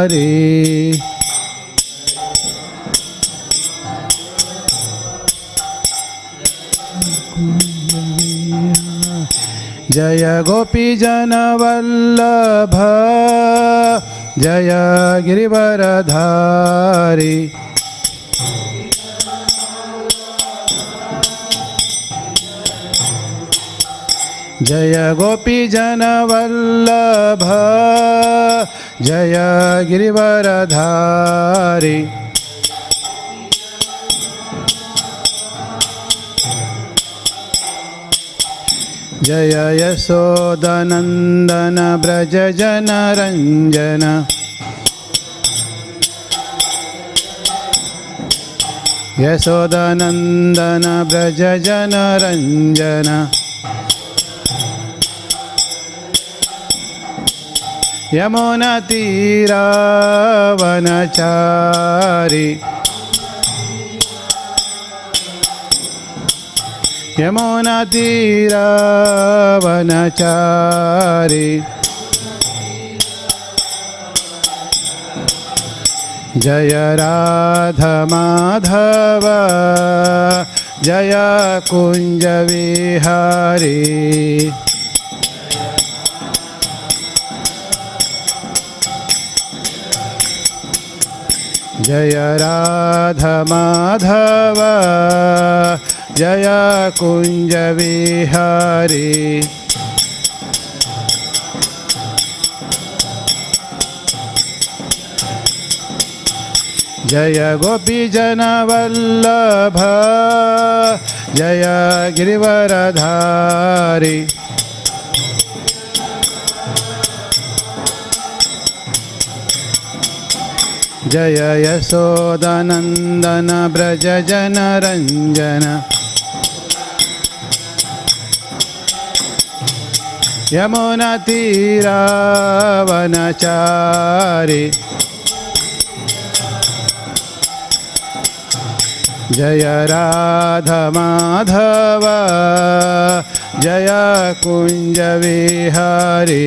हरे जय गोपी जनवल्लभ जय गिरिवरधारी। जय गोपी जनवल्लभ जय गिरिवरधारी। जय यशोदनन्दन व्रज जनरञ्जन यशोदनन्दन व्रज जनरञ्जन यमुनतीरावनचारि। यमुनतीरावनचारि। जय राधमाधव जय कुञ्जविहारी जय राधमाधव जय कुञ्जविहारी जय गोपी गोपीजनवल्लभ जय गिरिवरधारी। जय यशोदनन्दन व्रज जनरञ्जन यमुनतीरावनचारि। जय राधमाधव जय कुञ्जविहारी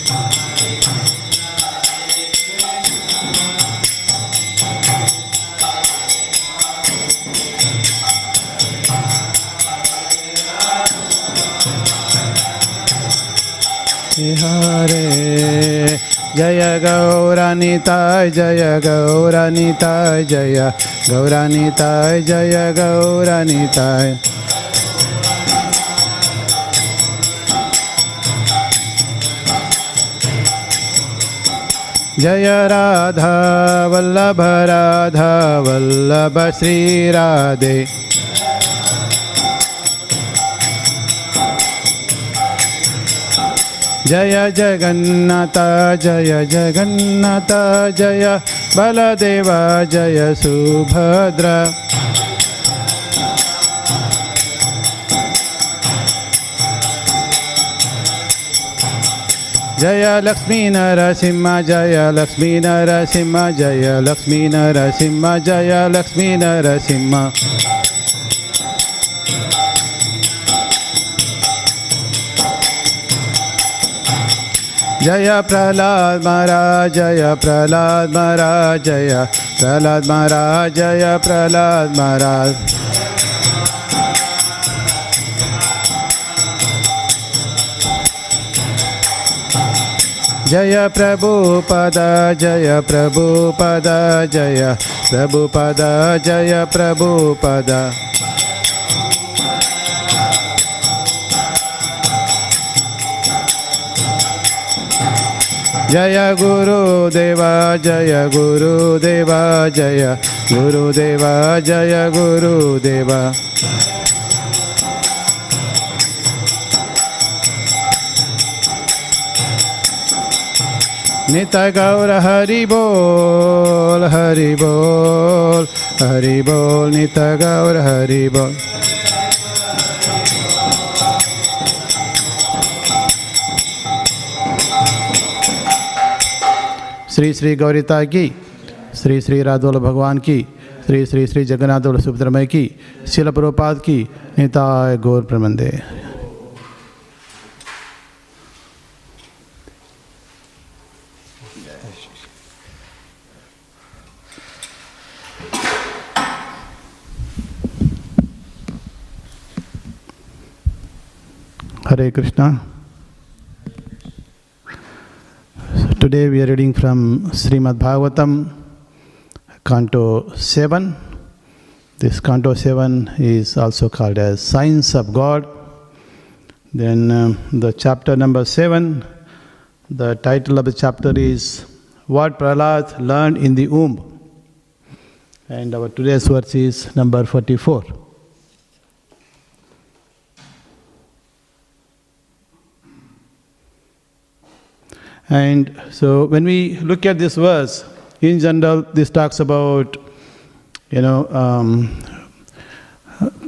हरे जय गौरानिताय जय गौरानिताय जय गौरानिताय जय गौरानिताय जय राधा वल्लभ राधा वल्लभ, श्री जय जगन्नाथ जय जगन्नाथ, जय बलदेव, जय सुभद्र। जय लक्ष्मी नरसिंह, जय लक्ष्मी नरसिंह, जय लक्ष्मी नरसिंह, जय लक्ष्मी नरसिंह। जय प्रहलाद महाराज, जय प्रहलाद महाराज, जय प्रहलाद महाराज, जय प्रहलाद महाराज। जय प्रभुपद जय प्रभुपद जय प्रभुपद जय प्रभुपद जय गुरुदेव जय गुरुदेव जय गुरुदेव जय गुरुदेव। नित गौर हरि बोल हरि बोल हरि बोल, नित गौर हरि बोल। श्री श्री गौरीता की, श्री श्री राधोल भगवान की, श्री श्री श्री जगन्नाथ सुभद्रमय की शिल प्रभुपाद की, निताय गौर प्रमंदे हरे Krishna. Today we are reading from Srimad Bhagavatam, Canto 7. This Canto 7 is also called as Science of God. Then um, the chapter number 7, the title of the chapter is What Prahlad Learned in the Womb. And our today's verse is number 44. And so when we look at this verse, in general, this talks about, you know, um,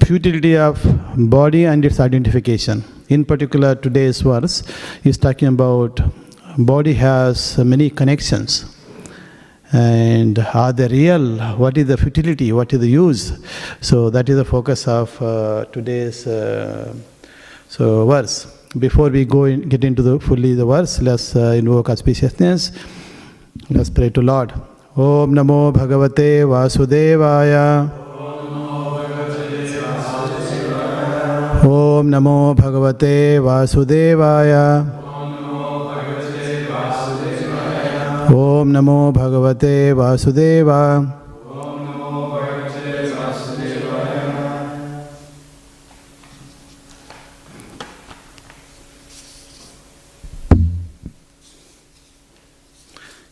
futility of body and its identification. In particular, today's verse is talking about body has many connections. And are they real? What is the futility? What is the use? So that is the focus of uh, today's uh, so verse. Before we go in, get into the fully the verse, let's uh, invoke auspiciousness. Let's pray to Lord. Om Namo Bhagavate Vasudevaya. Om Namo Bhagavate Vasudevaya. Om Namo Bhagavate Vasudeva.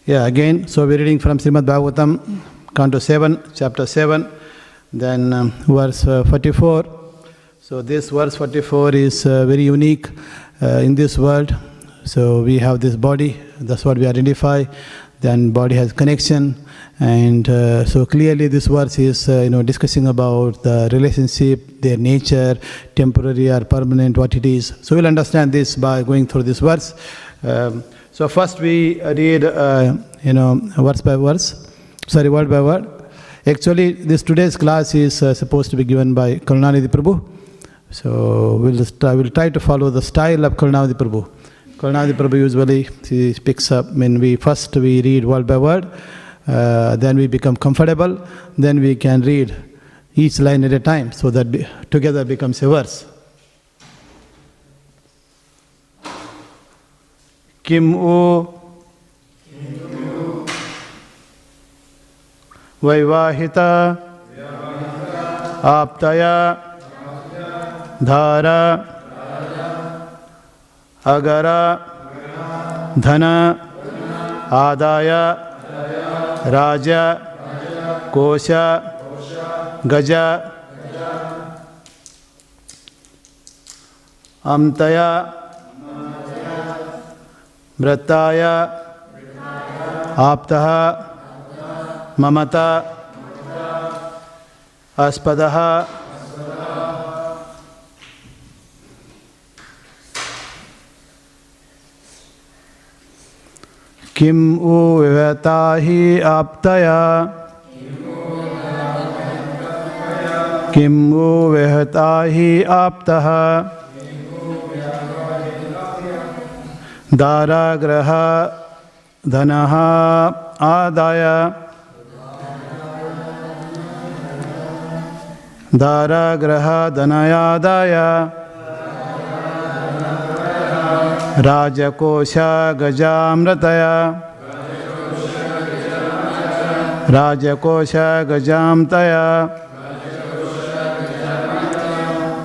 Yeah, again, so we're reading from Srimad Bhagavatam, Canto 7, chapter 7, then um, verse uh, 44. So, this verse 44 is uh, very unique uh, in this world. So, we have this body, that's what we identify. Then, body has connection, and uh, so clearly, this verse is uh, you know discussing about the relationship, their nature, temporary or permanent, what it is. So, we'll understand this by going through this verse. Um, so first we read, uh, you know, verse by verse, sorry, word by word. Actually, this today's class is uh, supposed to be given by Karunanidhi Prabhu. So we'll, try, we'll try to follow the style of Karunanidhi Prabhu. Karunanidhi Prabhu usually he picks up, when we first we read word by word, uh, then we become comfortable, then we can read each line at a time so that together becomes a verse. किम ओ? वैवाहिता। आप्तया। धारा। अगरा। धन। आदाय। राज। कोश। गज। अमतया वृत्ताय आप्तः ममता अस्पदः किम् उ विहता हि आप्तया? किम् उ विहता आप्तः? दाराग्रह धनः आदाय। दाराग्रह धनयादाय राजकोश गजामृतया राजकोश गजां तया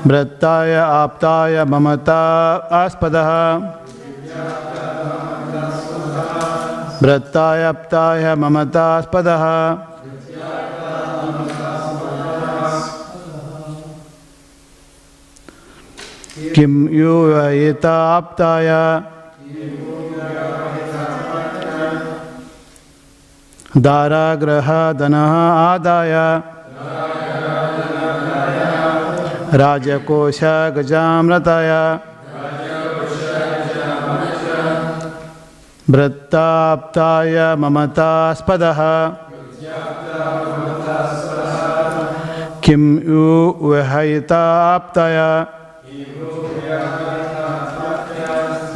वृत्ताय आप्ताय ममता आस्पदः। वृत्तायप्ताय ममतास्पद किं यूयिताप्ताय दाराग्रहधनः आदाय। राजकोशगजामृताय। वृत्ताप्ताय ममतास्पदः किं यु विहयिताप्तय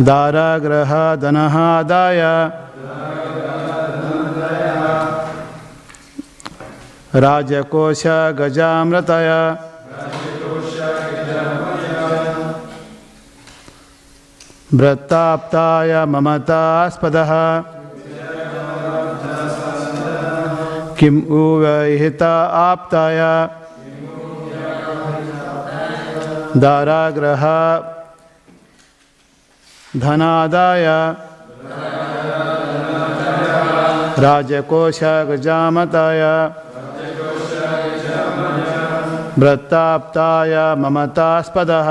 दाराग्रह धनः राजकोश गजामृतय वृत्ताप्ताय ममतास्पदः। किम् उवहिता आप्ताय। दाराग्रह। धनादाय। राजकोश गजामताय वृत्ताप्ताय ममतास्पदः।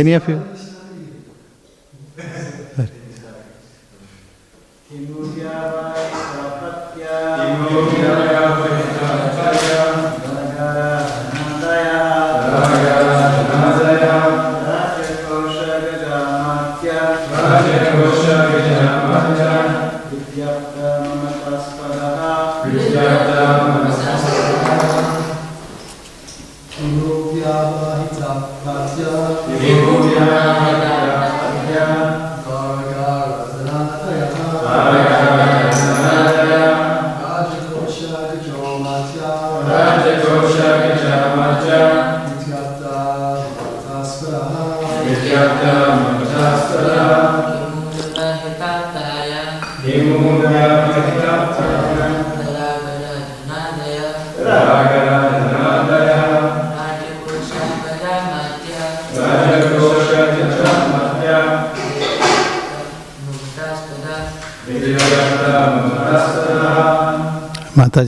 Any of you? Mataji's.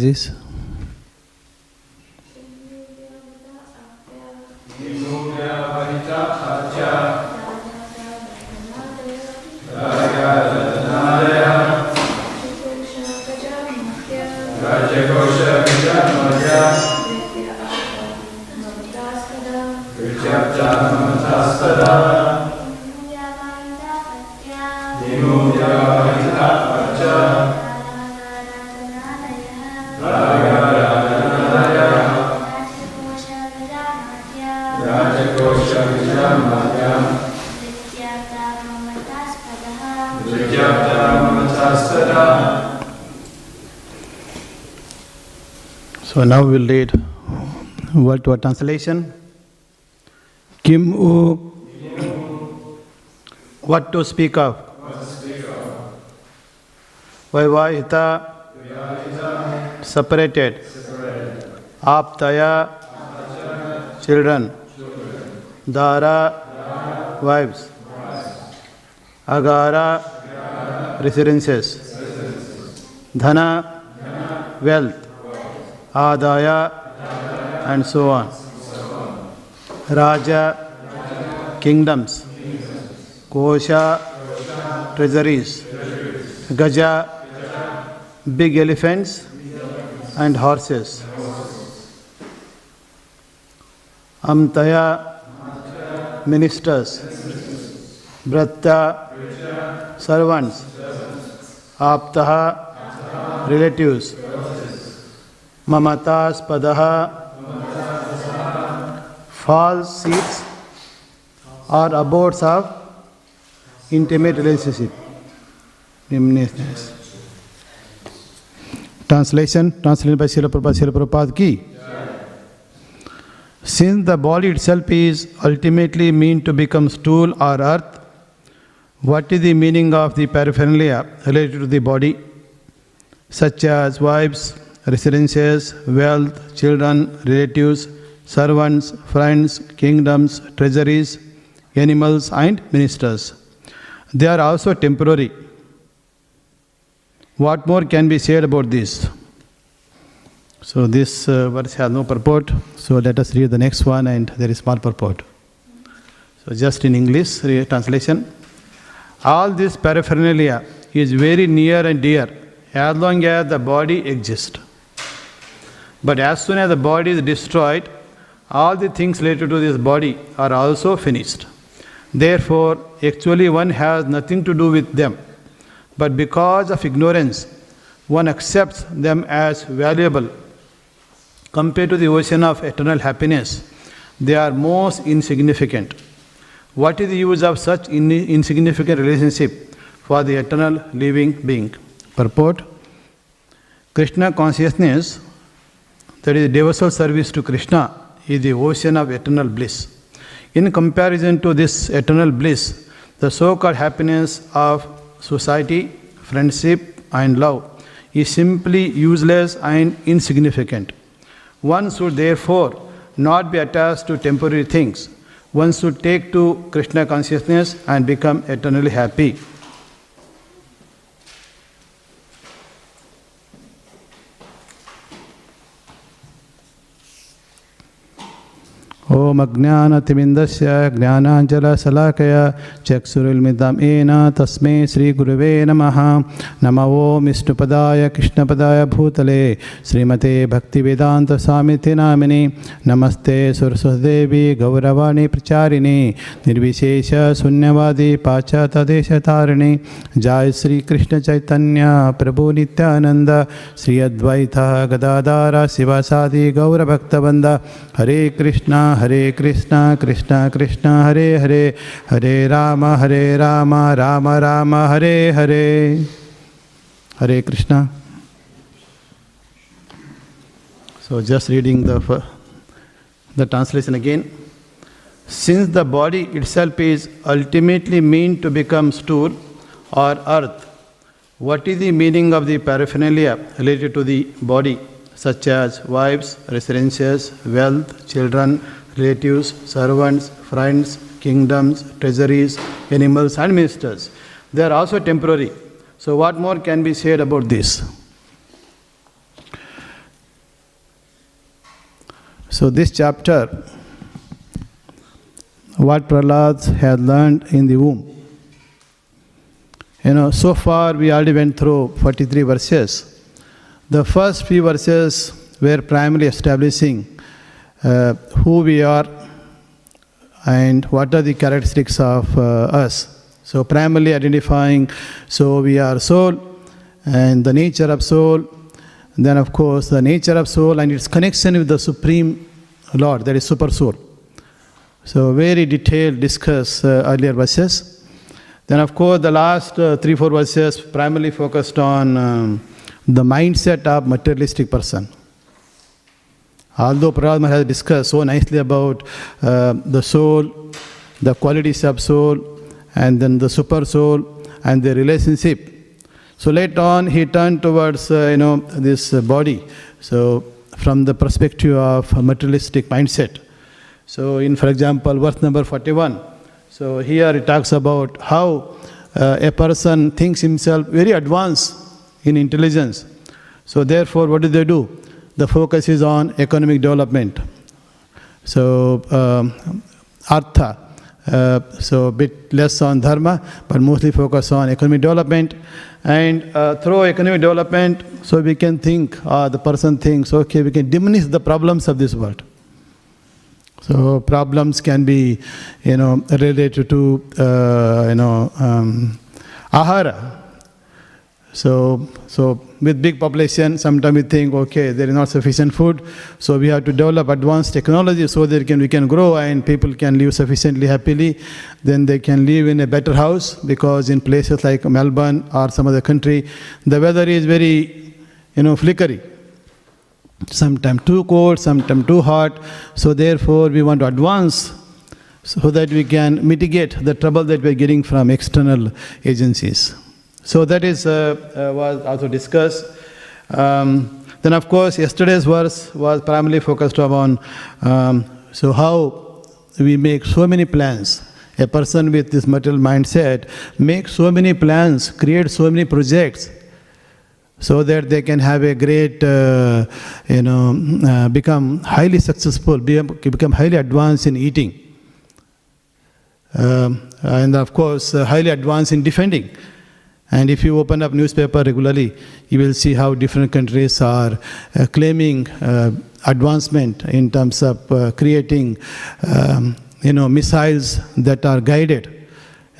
So to a translation. Kim U. What to speak of? Vaivahita. Separated. Aptaya, children. Dara, wives. Agara, residences. Dhana, wealth. Adaya, and so on. Raja, kingdoms. Kosha, treasuries. Gaja, big elephants and horses. Amtaya, ministers. Bratta, servants. Aptaha, relatives. Mamatas false seeds or abodes of intimate relationship. Translation, translated by Srila Prabhupada, Srila Prabhupada ki. Since the body itself is ultimately meant to become stool or earth, what is the meaning of the paraphernalia related to the body, such as wives, residences, wealth, children, relatives, servants, friends, kingdoms, treasuries, animals, and ministers? They are also temporary. What more can be said about this? So, this uh, verse has no purport. So, let us read the next one, and there is small purport. So, just in English translation. All this paraphernalia is very near and dear as long as the body exists. But as soon as the body is destroyed, all the things related to this body are also finished. Therefore, actually, one has nothing to do with them. But because of ignorance, one accepts them as valuable. Compared to the ocean of eternal happiness, they are most insignificant. What is the use of such in- insignificant relationship for the eternal living being? Purport Krishna consciousness, that is devotional service to Krishna, is the ocean of eternal bliss. In comparison to this eternal bliss, the so called happiness of society, friendship, and love is simply useless and insignificant. One should therefore not be attached to temporary things. One should take to Krishna consciousness and become eternally happy. ॐ अज्ञानतिमिन्दस्य ज्ञानाञ्जलशलाकया चक्षुरुन्मिलितं येन तस्मै श्रीगुरुवे नमः। नम ॐ विष्णुपदाय, कृष्णपदाय, भूतले, श्रीमते भक्तिवेदान्तस्वामिति नामिनि। नमस्ते सुरसुदेवी गौरवाणी प्रचारिणे निर्विशेषशून्यवादी पाश्चात्यदेशतारिणि। जय श्रीकृष्णचैतन्य प्रभु नित्यानन्द। श्री अद्वैत गदाधार, शिवासादि गौरभक्तवन्द। Hare Krishna Hare Krishna Krishna Krishna Hare Hare. Hare Ram Hare Ram Ram Ram Hare Hare. Hare Krishna. So just reading the the translation again since the body itself is ultimately meant to become stool or earth What is the meaning of the paraphernalia related to the body such as wife's residences, wealth children relatives, servants, friends, kingdoms, treasuries, animals, and ministers? They are also temporary. So, what more can be said about this? So, this chapter, what Prahlad had learned in the womb. You know, so far we already went through 43 verses. The first few verses were primarily establishing uh, who we are and what are the characteristics of uh, us. So, primarily identifying, so we are soul and the nature of soul, then, of course, the nature of soul and its connection with the Supreme Lord, that is Super Soul. So, very detailed discuss uh, earlier verses. Then, of course, the last uh, three, four verses primarily focused on um, the mindset of materialistic person. Although Prahlad has discussed so nicely about uh, the soul, the qualities of soul, and then the super soul and the relationship. So later on, he turned towards uh, you know this body. So from the perspective of materialistic mindset. So, in for example, verse number 41. So, here it talks about how uh, a person thinks himself very advanced in intelligence. So, therefore, what do they do? The focus is on economic development. So, um, artha, uh, so a bit less on dharma, but mostly focus on economic development. And uh, through economic development, so we can think, uh, the person thinks, okay, we can diminish the problems of this world. So problems can be, you know, related to, uh, you know, um, ahara. So, so with big population, sometimes we think, okay, there is not sufficient food, so we have to develop advanced technology so that can, we can grow and people can live sufficiently happily. Then they can live in a better house because in places like Melbourne or some other country, the weather is very, you know, flickery sometimes too cold, sometimes too hot. So therefore, we want to advance so that we can mitigate the trouble that we're getting from external agencies. So that is uh, uh, was also discussed. Um, then, of course, yesterday's verse was primarily focused upon um, so how we make so many plans. A person with this material mindset makes so many plans, creates so many projects, so that they can have a great, uh, you know, uh, become highly successful, be- become highly advanced in eating. Um, and of course, uh, highly advanced in defending. And if you open up newspaper regularly, you will see how different countries are uh, claiming uh, advancement in terms of uh, creating, um, you know, missiles that are guided.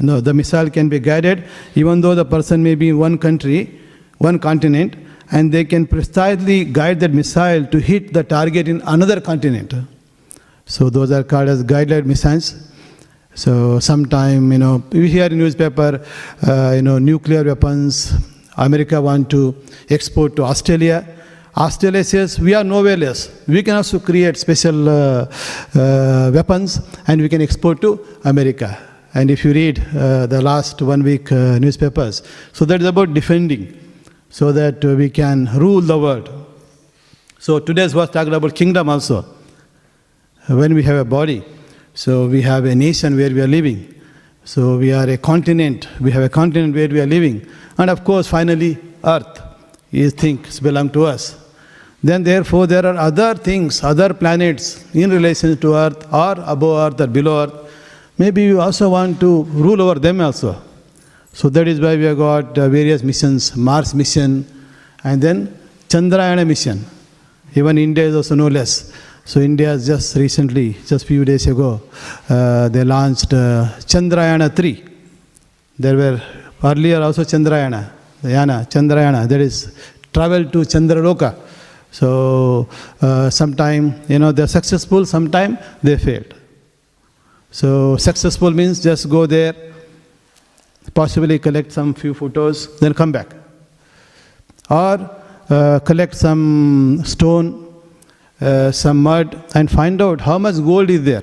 You know, the missile can be guided, even though the person may be in one country, one continent, and they can precisely guide that missile to hit the target in another continent. So those are called as guided missiles. So sometime, you know, we hear in newspaper, uh, you know, nuclear weapons, America want to export to Australia. Australia says, we are nowhere less. We can also create special uh, uh, weapons and we can export to America. And if you read uh, the last one week uh, newspapers, so that is about defending, so that uh, we can rule the world. So today's was talking about kingdom also. When we have a body, so we have a nation where we are living. So we are a continent. We have a continent where we are living. And of course, finally, earth is things belong to us. Then therefore there are other things, other planets in relation to earth or above earth or below earth. Maybe you also want to rule over them also. So that is why we have got uh, various missions, Mars mission, and then Chandrayana mission. Even India is also no less. So India just recently, just few days ago, uh, they launched uh, Chandrayana 3. There were earlier also Chandrayana, Yana, Chandrayana, that is travel to Chandraloka. So uh, sometime, you know, they're successful, sometime they failed. So successful means just go there, possibly collect some few photos, then come back. Or uh, collect some stone uh, some mud and find out how much gold is there.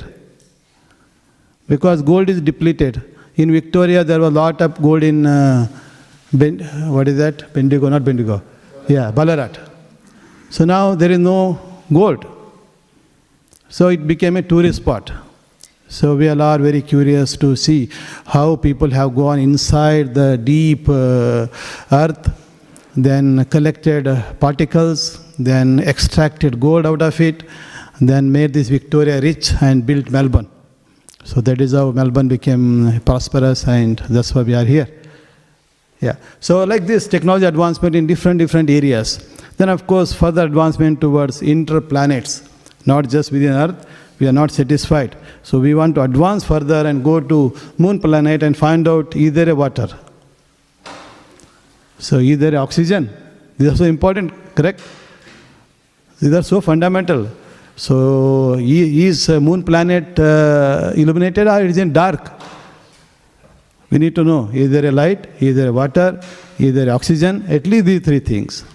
Because gold is depleted. In Victoria, there was a lot of gold in, uh, ben, what is that? Bendigo, not Bendigo. Yeah, Ballarat. So now there is no gold. So it became a tourist spot. So we all are very curious to see how people have gone inside the deep uh, earth, then collected uh, particles, then extracted gold out of it, then made this Victoria rich and built Melbourne. So that is how Melbourne became prosperous, and that's why we are here. Yeah. So like this technology advancement in different different areas. Then of course further advancement towards interplanets, not just within Earth. We are not satisfied. So we want to advance further and go to moon planet and find out either a water. So either oxygen. This is so important, correct? These are so fundamental. So is moon planet uh, illuminated or is it dark? We need to know either a light, is there water, is there oxygen, at least these three things.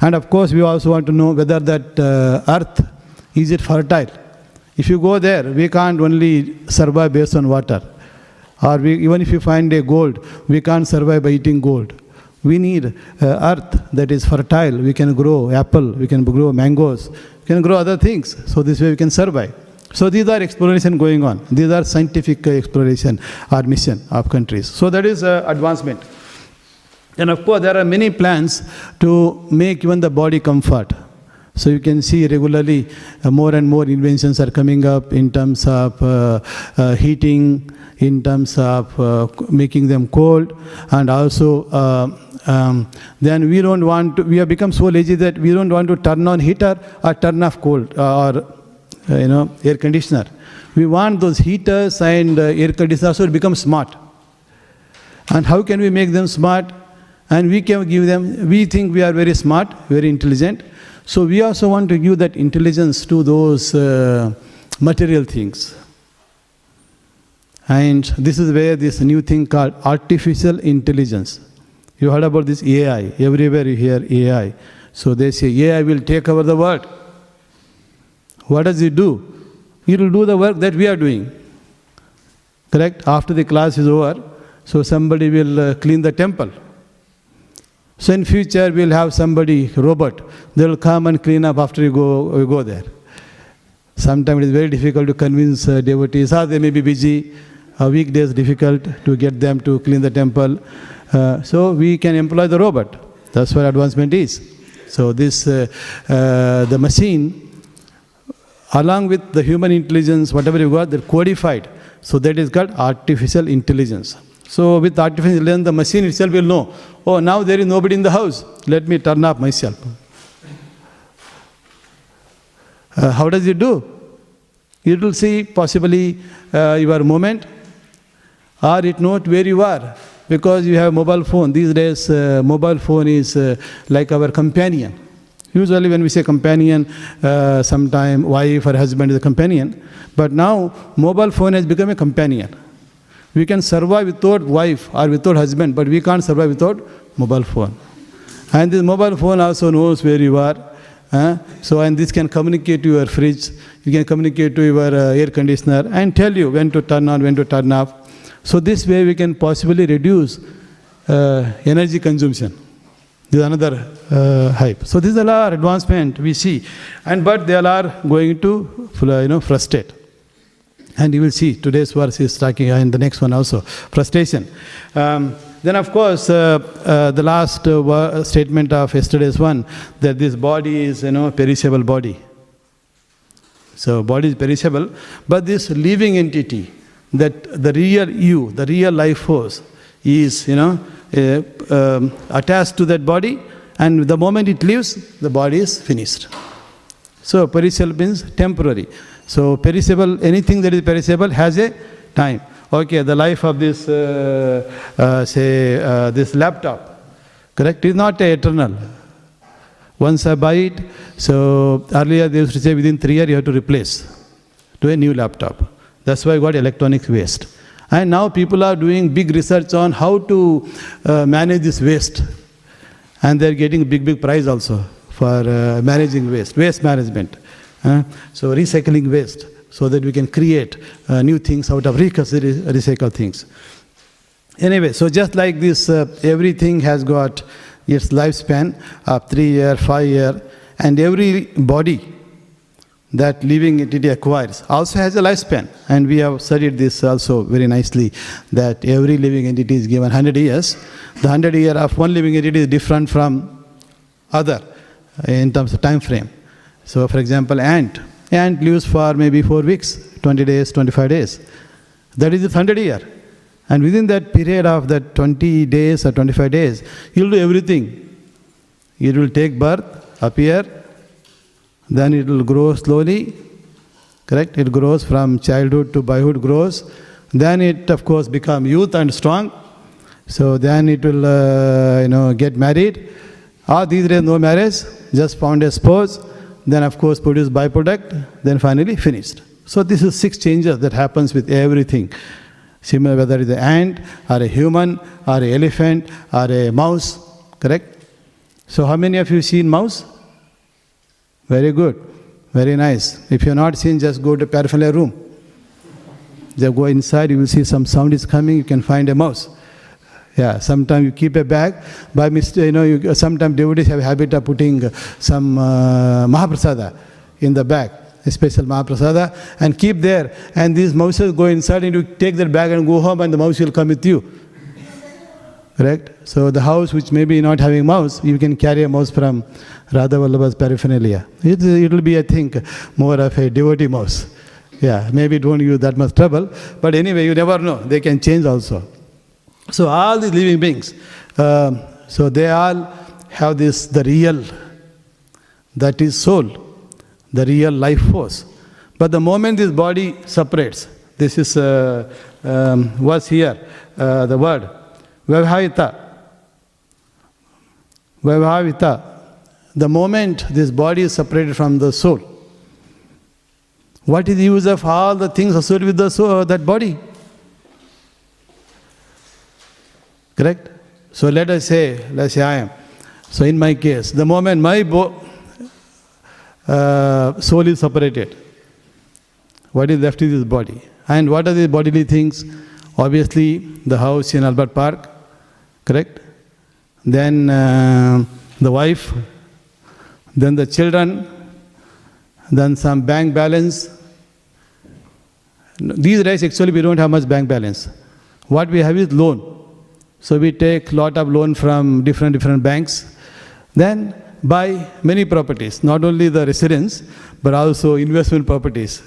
And of course, we also want to know whether that uh, earth is it fertile. If you go there, we can't only survive based on water. Or we, even if you find a gold, we can't survive by eating gold. We need uh, earth that is fertile. We can grow apple, we can grow mangoes, we can grow other things. So this way we can survive. So these are exploration going on. These are scientific exploration or mission of countries. So that is uh, advancement. And of course, there are many plans to make even the body comfort. So you can see regularly uh, more and more inventions are coming up in terms of uh, uh, heating, in terms of uh, making them cold, and also uh, um, then we don't want to, we have become so lazy that we don't want to turn on heater or turn off cold uh, or uh, you know air conditioner. We want those heaters and uh, air conditioners to become smart. And how can we make them smart? And we can give them, we think we are very smart, very intelligent. So we also want to give that intelligence to those uh, material things. And this is where this new thing called artificial intelligence. You heard about this AI. Everywhere you hear AI. So they say AI will take over the world. What does it do? It will do the work that we are doing. Correct? After the class is over, so somebody will uh, clean the temple. So in future we'll have somebody, robot, they will come and clean up after you go, you go there. Sometimes it is very difficult to convince uh, devotees, or they may be busy, uh, weekdays difficult to get them to clean the temple. Uh, so we can employ the robot. That's what advancement is. So this, uh, uh, the machine, along with the human intelligence, whatever you got, they're codified. So that is called artificial intelligence. So with artificial intelligence, the machine itself will know, oh, now there is nobody in the house. Let me turn off myself. Uh, how does it do? It will see possibly uh, your movement, or it note where you are because you have mobile phone. These days, uh, mobile phone is uh, like our companion. Usually, when we say companion, uh, sometime wife or husband is a companion. But now, mobile phone has become a companion. We can survive without wife or without husband, but we can't survive without mobile phone. And this mobile phone also knows where you are. huh? so, and this can communicate to your fridge, you can communicate to your uh, air conditioner and tell you when to turn on, when to turn off. So, this way we can possibly reduce uh, energy consumption. This is another uh, hype. So, this is a lot of advancement we see, and but they are going to you know frustrate. And you will see today's verse is talking, and the next one also frustration. Um, then, of course, uh, uh, the last uh, statement of yesterday's one that this body is, you know, perishable body. So, body is perishable, but this living entity, that the real you, the real life force, is, you know, uh, um, attached to that body, and the moment it leaves, the body is finished. So, perishable means temporary. So, perishable, anything that is perishable has a time. Okay, the life of this, uh, uh, say, uh, this laptop, correct, is not eternal. Once I buy it, so earlier they used to say within three years you have to replace to a new laptop. That's why I got electronics waste. And now people are doing big research on how to uh, manage this waste. And they're getting big, big prize also for uh, managing waste, waste management. Uh, so recycling waste so that we can create uh, new things out of recycled things. Anyway, so just like this, uh, everything has got its lifespan of three year, five year, and every body that living entity acquires also has a lifespan. And we have studied this also very nicely that every living entity is given 100 years. The 100 year of one living entity is different from other in terms of time frame. So, for example, ant. Ant lives for maybe four weeks, 20 days, 25 days. That is its 100 year. And within that period of that 20 days or 25 days, will do everything. It will take birth, appear, then it will grow slowly, correct? It grows from childhood to boyhood grows. Then it, of course, become youth and strong. So then it will, uh, you know, get married. Or these days no marriage, just found a spouse. Then, of course, produce byproduct. Then finally finished. So this is six changes that happens with everything. Similar whether it's an ant or a human or an elephant or a mouse, correct? So how many of you seen mouse? Very good. Very nice. If you're not seen, just go to paraphernalia room. Just go inside, you will see some sound is coming, you can find a mouse. Yeah, sometimes you keep a bag. By mistake, you know, you, sometimes devotees have a habit of putting some uh, Mahaprasada in the bag, a special Mahaprasada, and keep there. And these mouses go inside and you take that bag and go home and the mouse will come with you. Correct? So the house which may be not having mouse, you can carry a mouse from Radha Vallabha's paraphernalia. It, will be, I think, more of a devotee mouse. Yeah, maybe it won't give you that much trouble. But anyway, you never know. They can change also. So all these living beings, um, so they all have this, the real, that is soul, the real life force. But the moment this body separates, this is uh, um, was here, uh, the word, Vyavahita. Vyavahita. The moment this body is separated from the soul, what is the use of all the things associated with the soul, that body? Correct? So let us say, let's say I am. So in my case, the moment my bo- uh, soul is separated, what is left is this body. And what are the bodily things? Obviously, the house in Albert Park, correct? Then uh, the wife, then the children, then some bank balance. These days, actually, we don't have much bank balance. What we have is loan. So we take lot of loan from different different banks, then buy many properties, not only the residence, but also investment properties.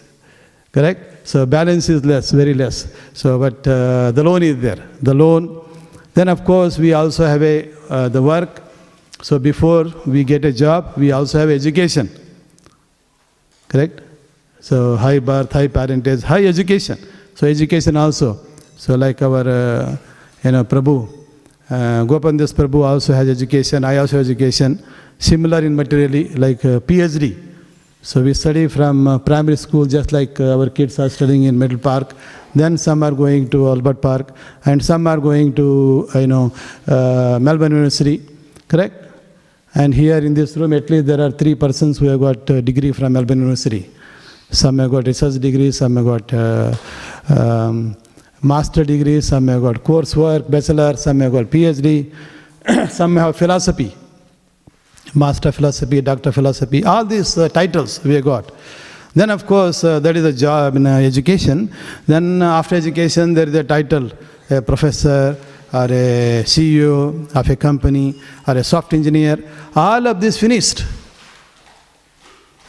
Correct? So balance is less, very less. So, but uh, the loan is there. The loan. Then, of course, we also have a uh, the work. So before we get a job, we also have education. Correct? So high birth, high parentage, high education. So education also. So like our, uh, you know, Prabhu, uh, Gopandas Prabhu also has education. I also have education. Similar in materially, like uh, PhD. So we study from uh, primary school, just like uh, our kids are studying in Middle Park. Then some are going to Albert Park, and some are going to, you know, uh, Melbourne University. Correct? And here in this room, at least there are three persons who have got a degree from Melbourne University. Some have got research degree, some have got uh, um, master degree, some have got coursework, bachelor, some have got PhD, some have philosophy, master philosophy, doctor philosophy, all these uh, titles we got. Then, of course, uh, that is a job in uh, education. Then, uh, after education, there is a title, a professor, or a CEO of a company, or a soft engineer. All of this finished.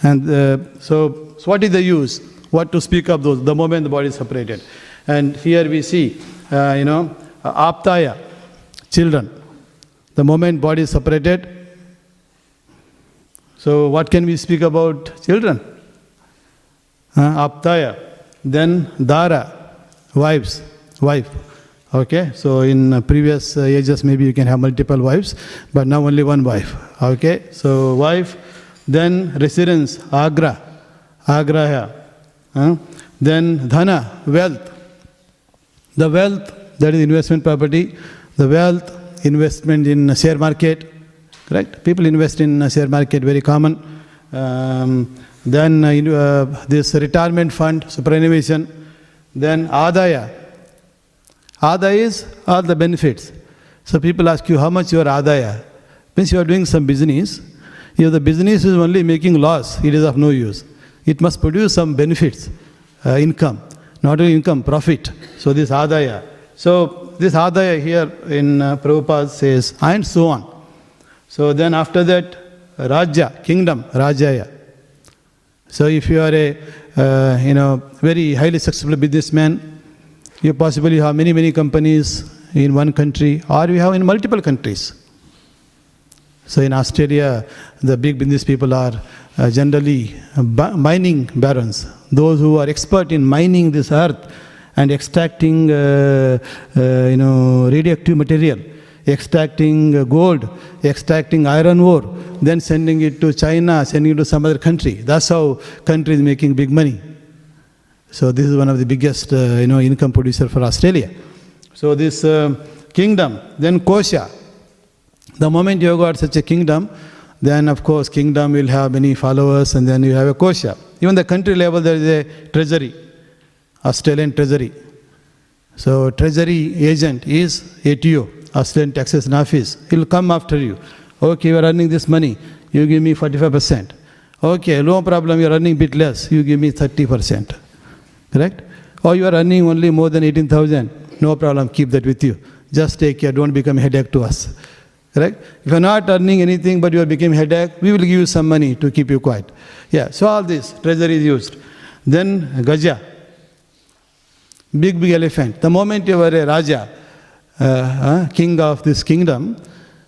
And uh, so, so, what is the use? What to speak of those? The moment the body is separated. And here we see, uh, you know, apatya, children. The moment body is separated. So, what can we speak about children? Uh, apatya. Then dara, wives, wife. Okay, so in uh, previous uh, ages maybe you can have multiple wives, but now only one wife. Okay, so wife, then residence, agra, agraha. Huh? Then dhana, wealth. The wealth, that is investment property. The wealth, investment in share market. Correct? People invest in share market, very common. Um, then uh, uh, this retirement fund, superannuation. Then adaya. Adaya is all the benefits. So people ask you how much your adaya. Means you are doing some business. If the business is only making loss, it is of no use. It must produce some benefits, uh, income, not only income, profit. So this adaya. So this adaya here in uh, Prabhupada says, and so on. So then after that, Raja, kingdom, Rajaya. So if you are a, uh, you know, very highly successful businessman, you possibly have many, many companies in one country or you have in multiple countries. So in Australia, the big business people are uh, generally mining barons, those who are expert in mining this earth and extracting, uh, uh, you know, radioactive material, extracting gold, extracting iron ore, then sending it to China, sending it to some other country. That's how country is making big money. So this is one of the biggest, uh, you know, income producer for Australia. So this uh, kingdom, then kosha. The moment you have got such a kingdom, then of course kingdom will have many followers, and then you have a kosha. Even the country level, there is a treasury, Australian treasury. So treasury agent is ATO, Australian taxation office. He'll come after you. Okay, you are earning this money, you give me 45%. Okay, no problem, you are earning bit less, you give me 30%. Correct? Or you are earning only more than 18,000, no problem, keep that with you. Just take care, don't become headache to us. Correct? If you are not earning anything but you are becoming headache, we will give you some money to keep you quiet. Yeah, so all this, treasury is used. Then Gaja, big, big elephant. The moment you are a Raja, uh, king of this kingdom,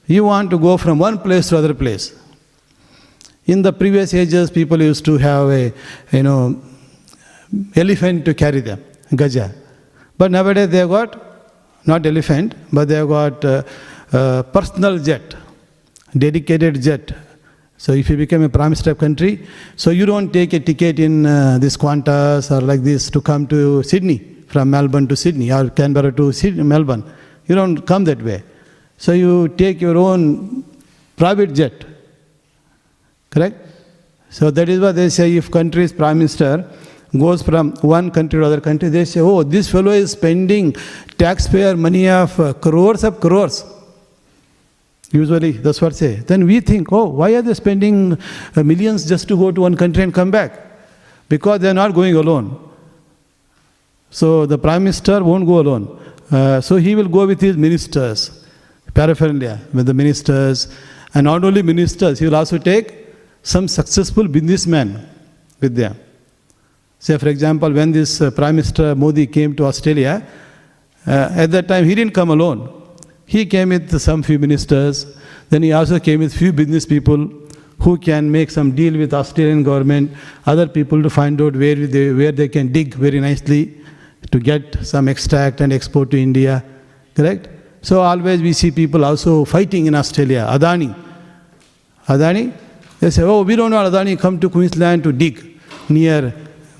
you want to go from one place to other place. In the previous ages, people used to have a, you know, elephant to carry them, gaja. But nowadays they have got not elephant, but they have got uh, uh, personal jet, dedicated jet. So if you become a prime of country, so you don't take a ticket in uh, this Qantas or like this to come to Sydney from Melbourne to Sydney or Canberra to Sydney, Melbourne. You don't come that way. So you take your own private jet. Correct? So that is why they say if country's prime minister goes from one country to other country, they say, oh, this fellow is spending taxpayer money of uh, crores of crores. Usually, that's what say. Then we think, oh, why are they spending uh, millions just to go to one country and come back? Because they are not going alone. So the prime minister won't go alone. Uh, so he will go with his ministers, paraphernalia, with the ministers, and not only ministers, he will also take some successful businessmen with them. Say, for example, when this uh, Prime Minister Modi came to Australia, uh, at that time he didn't come alone. He came with some few ministers. Then he also came with few business people who can make some deal with Australian government, other people to find out where they, where they can dig very nicely to get some extract and export to India. Correct? So always we see people also fighting in Australia. Adani. Adani, they say, oh, we don't want Adani come to Queensland to dig near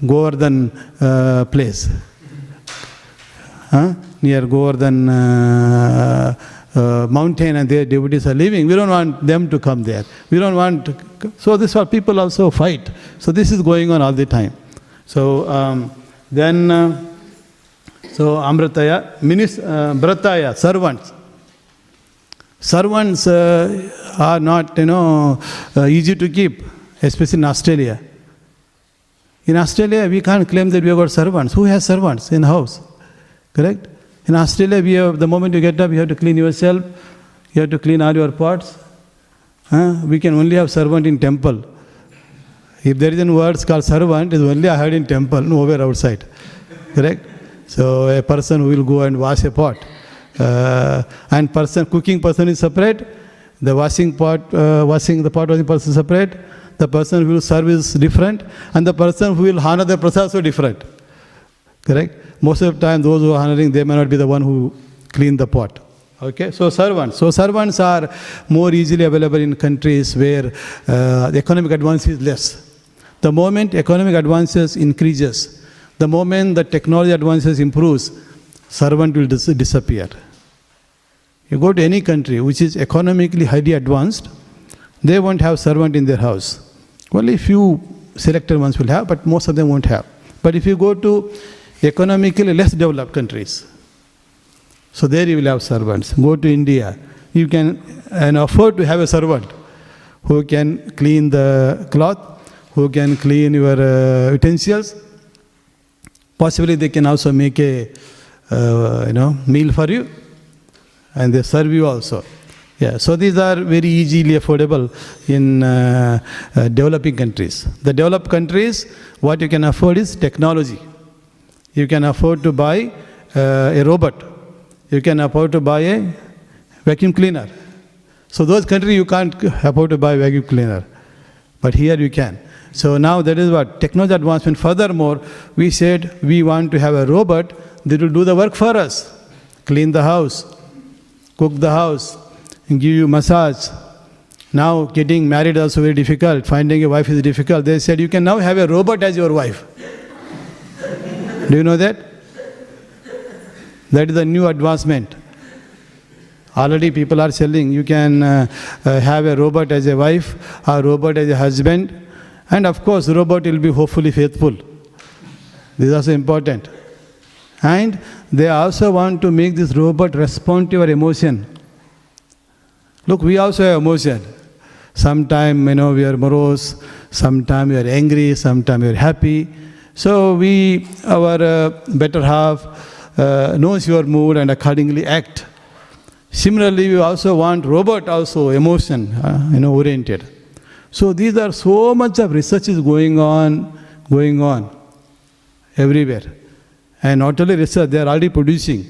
Govardhan uh, place. Huh? Near Govardhan uh, uh, mountain and their devotees are living. We don't want them to come there. We don't want. So this why people also fight. So this is going on all the time. So um, then, uh, so Amatya, minis, uh, Brataya, servants. Servants uh, are not, you know, uh, easy to keep, especially in Australia. In Australia, we can't claim that we have got servants. Who has servants in the house? Correct? In Australia, we have, the moment you get up, you have to clean yourself. You have to clean all your pots. Huh? We can only have servant in temple. If there is a word called servant, it's only I heard in temple, nowhere outside. Correct? So a person who will go and wash a pot. Uh, and person cooking person is separate. The washing pot, uh, washing the pot washing person is separate. The person who will serve is different, and the person who will honor the prasad also different. Correct? Most of the time, those who are honoring, they may not be the one who clean the pot. Okay, so servants. So servants are more easily available in countries where uh, the economic advance is less. The moment economic advances increases, the moment the technology advances improves, servant will dis- disappear. You go to any country which is economically highly advanced, they won't have servant in their house. Only few selected ones will have, but most of them won't have. But if you go to economically less developed countries, so there you will have servants. Go to India, you can and afford to have a servant who can clean the cloth, who can clean your uh, utensils. Possibly they can also make a uh, you know meal for you, and they serve you also. Yeah, so these are very easily affordable in uh, uh, developing countries. The developed countries, what you can afford is technology. You can afford to buy uh, a robot. You can afford to buy a vacuum cleaner. So those countries you can't afford to buy vacuum cleaner, but here you can. So now that is what technology advancement. Furthermore, we said we want to have a robot that will do the work for us, clean the house, cook the house, and give you massage. Now getting married also very difficult. Finding a wife is difficult. They said you can now have a robot as your wife. Do you know that? That is the new advancement. Already people are selling. You can uh, uh, have a robot as a wife, a robot as a husband, and of course, robot will be hopefully faithful. This is also important. And they also want to make this robot respond to your emotion. Look, we also have emotion. Sometime, you know, we are morose, sometime we are angry, sometime we are happy. So we, our uh, better half, uh, knows your mood and accordingly act. Similarly, we also want robot also emotion, uh, you know, oriented. So these are so much of research is going on, going on everywhere. And not only research, they are already producing.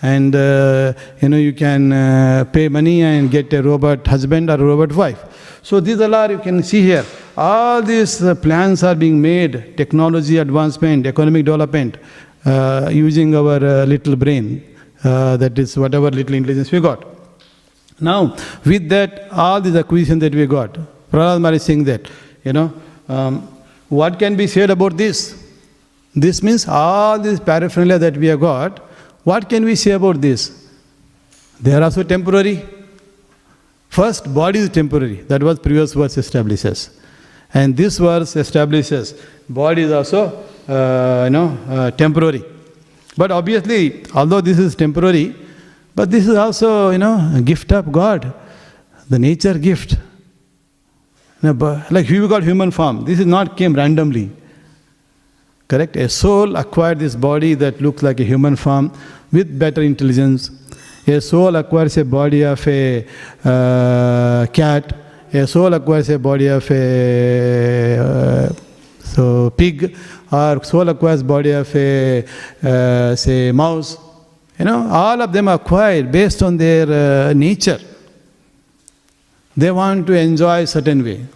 And uh, you know, you can uh, pay money and get a robot husband or robot wife. So these are, you can see here, all these uh, plans are being made, technology advancement, economic development, uh, using our uh, little brain, uh, that is whatever little intelligence we got. Now, with that, all these acquisition that we got, Prahlad Maharaj is saying that, you know, um, what can be said about this? This means all this paraphernalia that we have got, what can we say about this? They are also temporary. First, body is temporary. That was previous verse establishes. And this verse establishes body is also, uh, you know, uh, temporary. But obviously, although this is temporary, but this is also, you know, gift of God, the nature gift. Like we got human form. This is not came randomly. Correct? A soul acquired this body that looks like a human form with better intelligence. A soul acquires a body of a uh, cat. A soul acquires a body of a uh, so pig, or soul acquires body of a uh, say mouse. You know, all of them acquired based on their uh, nature. They want to enjoy a certain way.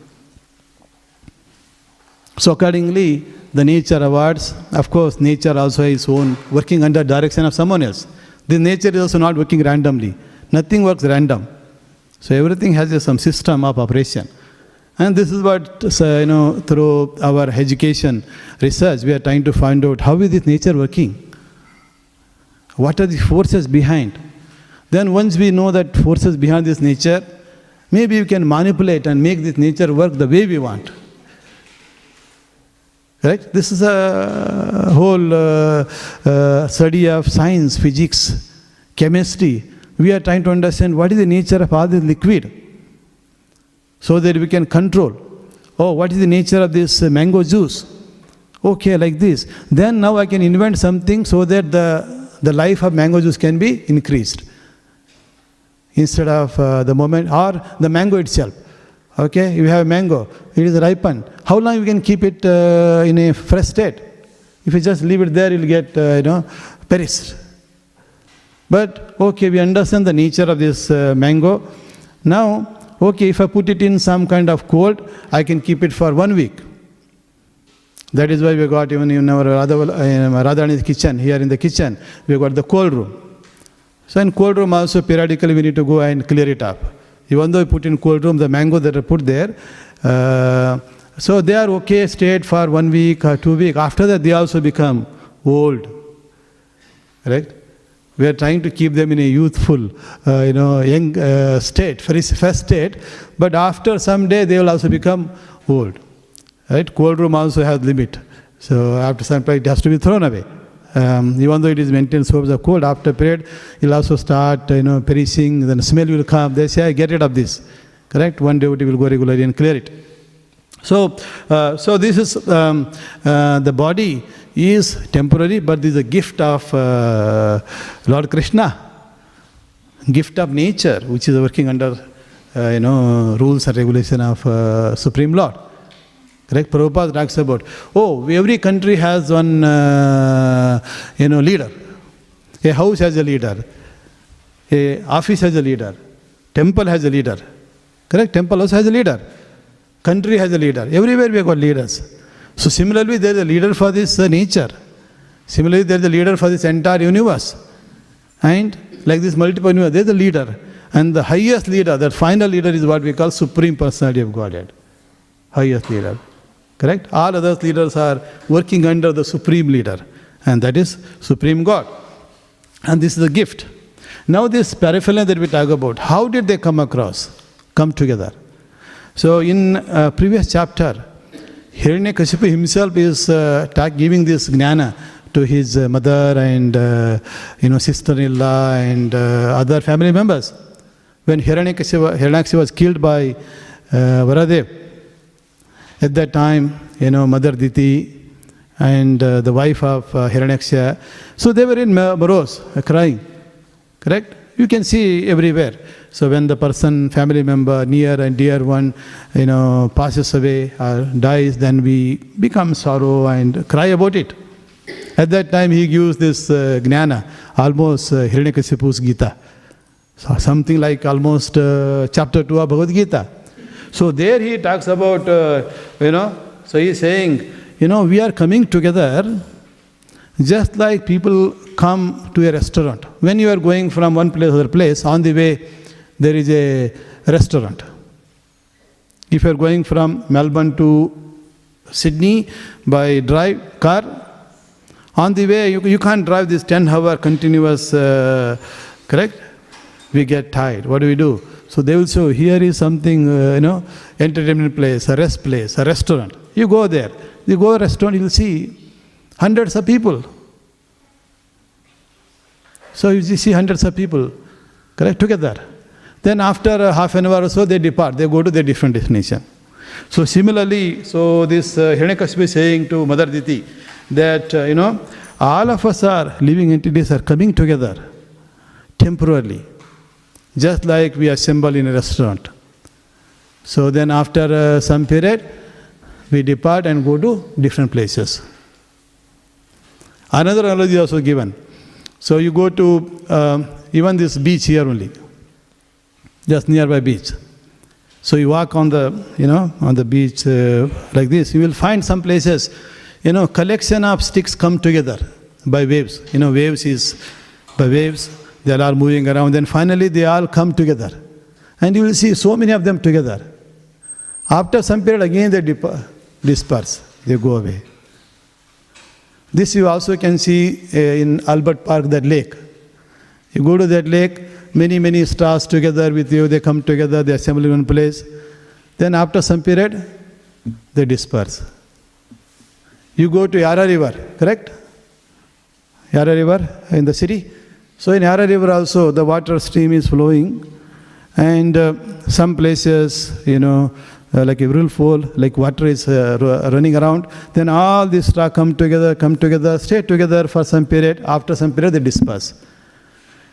So accordingly, the nature awards, of course, nature also is own, working under direction of someone else. The nature is also not working randomly. Nothing works random. So everything has some system of operation. And this is what, so, you know, through our education research, we are trying to find out how is this nature working? What are the forces behind? Then once we know that forces behind this nature, maybe we can manipulate and make this nature work the way we want. Right? This is a whole uh, uh, study of science, physics, chemistry. We are trying to understand what is the nature of all this liquid so that we can control. Oh, what is the nature of this mango juice? Okay, like this. Then now I can invent something so that the, the life of mango juice can be increased instead of uh, the moment or the mango itself. Okay, you have a mango, it is ripened. How long you can keep it uh, in a fresh state? If you just leave it there, you'll get, uh, you know, perished. But okay, we understand the nature of this uh, mango. Now, okay, if I put it in some kind of cold, I can keep it for one week. That is why we got even in our Radha, uh, Radharani's kitchen, here in the kitchen, we got the cold room. So in cold room also periodically we need to go and clear it up. Even though we put in cold room, the mango that are put there, uh, so they are okay, stayed for one week or two week. After that, they also become old. Right? We are trying to keep them in a youthful, uh, you know, young uh, state, first state. But after some day, they will also become old. Right? Cold room also has limit. So after some time, it has to be thrown away. Um, even though it is maintained source of cold, after period, you'll also start, you know, perishing, then smell will come. They say, I get rid of this. Correct? One devotee will go regularly and clear it. So, uh, so this is um, uh, the body is temporary, but this is a gift of uh, Lord Krishna, gift of nature, which is working under, uh, you know, rules and regulation of uh, Supreme Lord. Correct? Prabhupada talks about, oh, every country has one, uh, you know, leader. A house has a leader. A office has a leader. Temple has a leader. Correct? Temple also has a leader. Country has a leader. Everywhere we have got leaders. So similarly, there is a leader for this uh, nature. Similarly, there is a leader for this entire universe. And like this multiple universe, there is a leader. And the highest leader, that final leader is what we call Supreme Personality of Godhead. Highest leader. Correct? All other leaders are working under the Supreme Leader. And that is Supreme God. And this is a gift. Now this paraphernalia that we talk about, how did they come across? Come together. So in uh, previous chapter, Hiranyakashipu himself is uh, giving this gnana to his uh, mother and uh, you know sister-in-law and uh, other family members. when Hiranyakashipu Hiranyakashipu was killed by uh, Varahadev, at that time, you know, Mother Diti and uh, the wife of uh, Hiranyaksha, so they were in Maros, uh, crying, correct? You can see everywhere. So when the person, family member, near and dear one, you know, passes away or dies, then we become sorrow and cry about it. At that time, he gives this uh, gnana, almost uh, Hiranyakashipu's Gita. So something like almost uh, chapter 2 of Bhagavad Gita. So there he talks about, uh, you know, so he's saying, you know, we are coming together just like people come to a restaurant. When you are going from one place to other place, on the way there is a restaurant. If you are going from Melbourne to Sydney by drive car, on the way you, you can't drive this 10 hour continuous, uh, correct? We get tired. What do we do? So they will show here is something, uh, you know, entertainment place, a rest place, a restaurant. You go there. You go restaurant, you'll see hundreds of people. So you see hundreds of people, correct, together. Then after uh, half an hour or so, they depart. They go to their different destination. So similarly, so this uh, Hiranyakashipu is saying to Mother Diti that, uh, you know, all of us are living entities are coming together temporarily, just like we assemble in a restaurant. So then after uh, some period, we depart and go to different places. Another analogy also given. So you go to um, even this beach here only, just nearby beach. So you walk on the, you know, on the beach uh, like this. You will find some places, you know, collection of sticks come together by waves. You know, waves is by waves. They are moving around. Then finally they all come together, and you will see so many of them together. After some period, again they dip- disperse. They go away. This you also can see uh, in Albert Park, that lake. You go to that lake, many, many stars together with you, they come together, they assemble in one place. Then after some period, they disperse. You go to Yarra River, correct? Yarra River in the city. So in Yarra River also, the water stream is flowing, and uh, some places, you know, uh, like a river fall, like water is uh, ru- running around. Then all these stars come together, come together, stay together for some period. After some period, they disperse.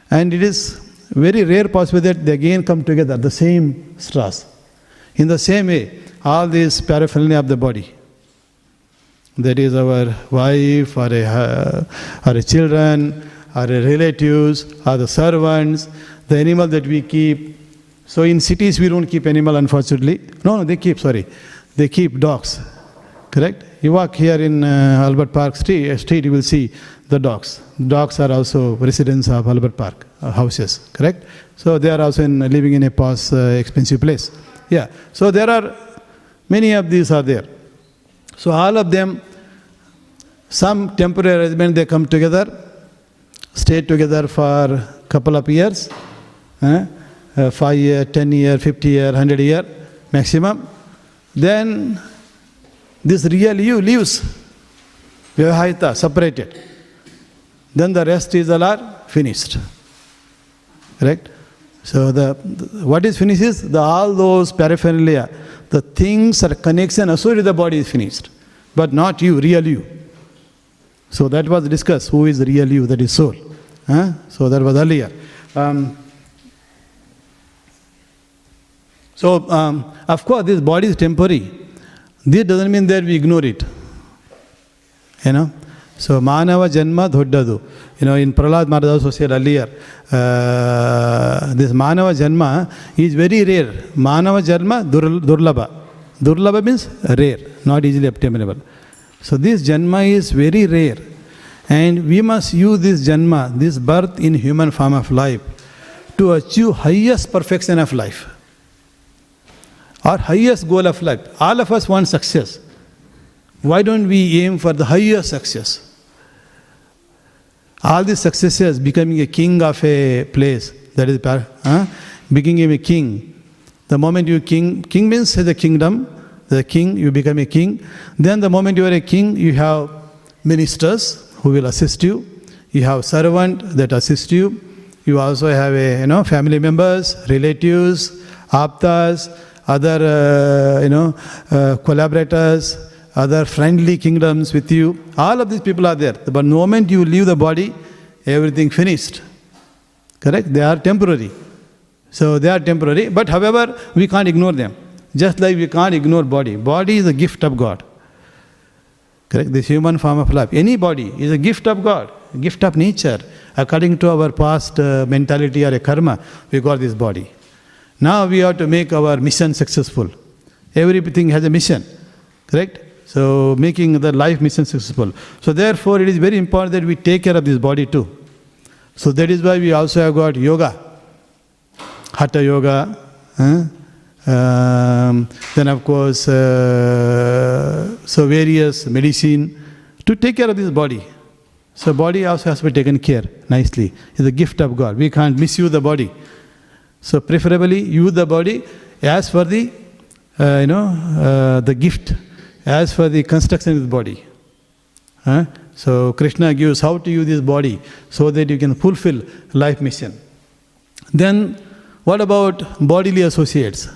And it is very rare possibility that they again come together, the same stars. In the same way, all these paraphernalia of the body, that is our wife or a, uh, or a children a relatives the servants, the animal that we keep. So in cities we don't keep animal unfortunately. No, no, they keep, sorry. They keep dogs. Correct? You walk here in uh, Albert Park street, street, you will see the dogs. Dogs are also residents of Albert Park uh, houses. Correct? So they are also in, living in a posh, uh, expensive place. Yeah. So there are many of these are there. So all of them, some temporary arrangement, they come together, stay together for couple of years, eh? uh, five year, ten year, fifty year, hundred year maximum. Then this real you leaves, vyavahita, separated. Then the rest is all are finished. Correct? So the, the- what is finished is the, all those paraphernalia, the things or connection associated with the body is finished, but not you, real you. So that was discussed. Who is real you? That is soul. Huh? So that was earlier. Um, so um, of course, this body is temporary. This doesn't mean that we ignore it. You know. So Manava Janma Dhoddadu. You know, in Prahlad Maharaj also said earlier, uh, this Manava Janma is very rare. Manava Janma dur- Durlaba Durlabha means rare, not easily obtainable. So this Janma is very rare. And we must use this Janma, this birth in human form of life, to achieve highest perfection of life. Our highest goal of life. All of us want success. Why don't we aim for the highest success? All these successes, becoming a king of a place, that is, huh? becoming a king. The moment you king, king means the kingdom, the king, you become a king. Then the moment you are a king, you have ministers who will assist you. You have servant that assist you. You also have a, you know, family members, relatives, aptas, other, uh, you know, uh, collaborators, other friendly kingdoms with you. All of these people are there. But the moment you leave the body, everything finished. Correct? They are temporary. So they are temporary. But however, we can't ignore them. Just like we can't ignore body. Body is a gift of God. Correct? This human form of life. Any body is a gift of God, gift of nature. According to our past uh, mentality or a karma, we got this body. Now we have to make our mission successful. Everything has a mission. Correct? So making the life mission successful. So therefore it is very important that we take care of this body too. So that is why we also have got yoga. Hatha yoga. huh? Um, then of course, uh, so various medicine to take care of this body. So body also has to be taken care nicely. It's a gift of God. We can't misuse the body. So preferably use the body as for the, uh, you know, uh, the gift, as for the construction of the body. So Krishna gives how to use this body so that you can fulfill life mission. Then what about bodily associates?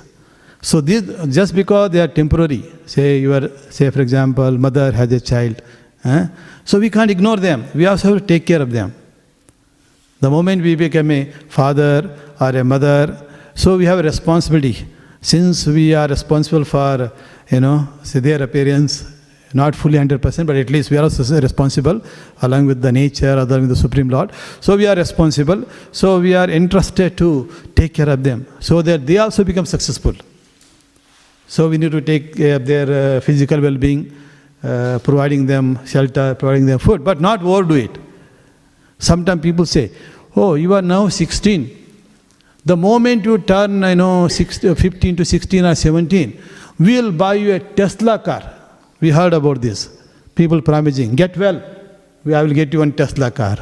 So these just because they are temporary, say your say for example mother has a child, huh? so we can't ignore them. We also have to take care of them. The moment we become a father or a mother, so we have a responsibility. Since we are responsible for, you know, say their appearance, not fully 100%, but at least we are also responsible along with the nature, along with the Supreme Lord. So we are responsible. So we are entrusted to take care of them so that they also become successful. So we need to take care of their uh, physical well-being, uh, providing them shelter, providing them food, but not overdo it. Sometimes people say, "Oh, you are now 16. The moment you turn, you know, 16, 15 to 16 or 17, we will buy you a Tesla car." We heard about this. People promising, "Get well, I will get you one Tesla car."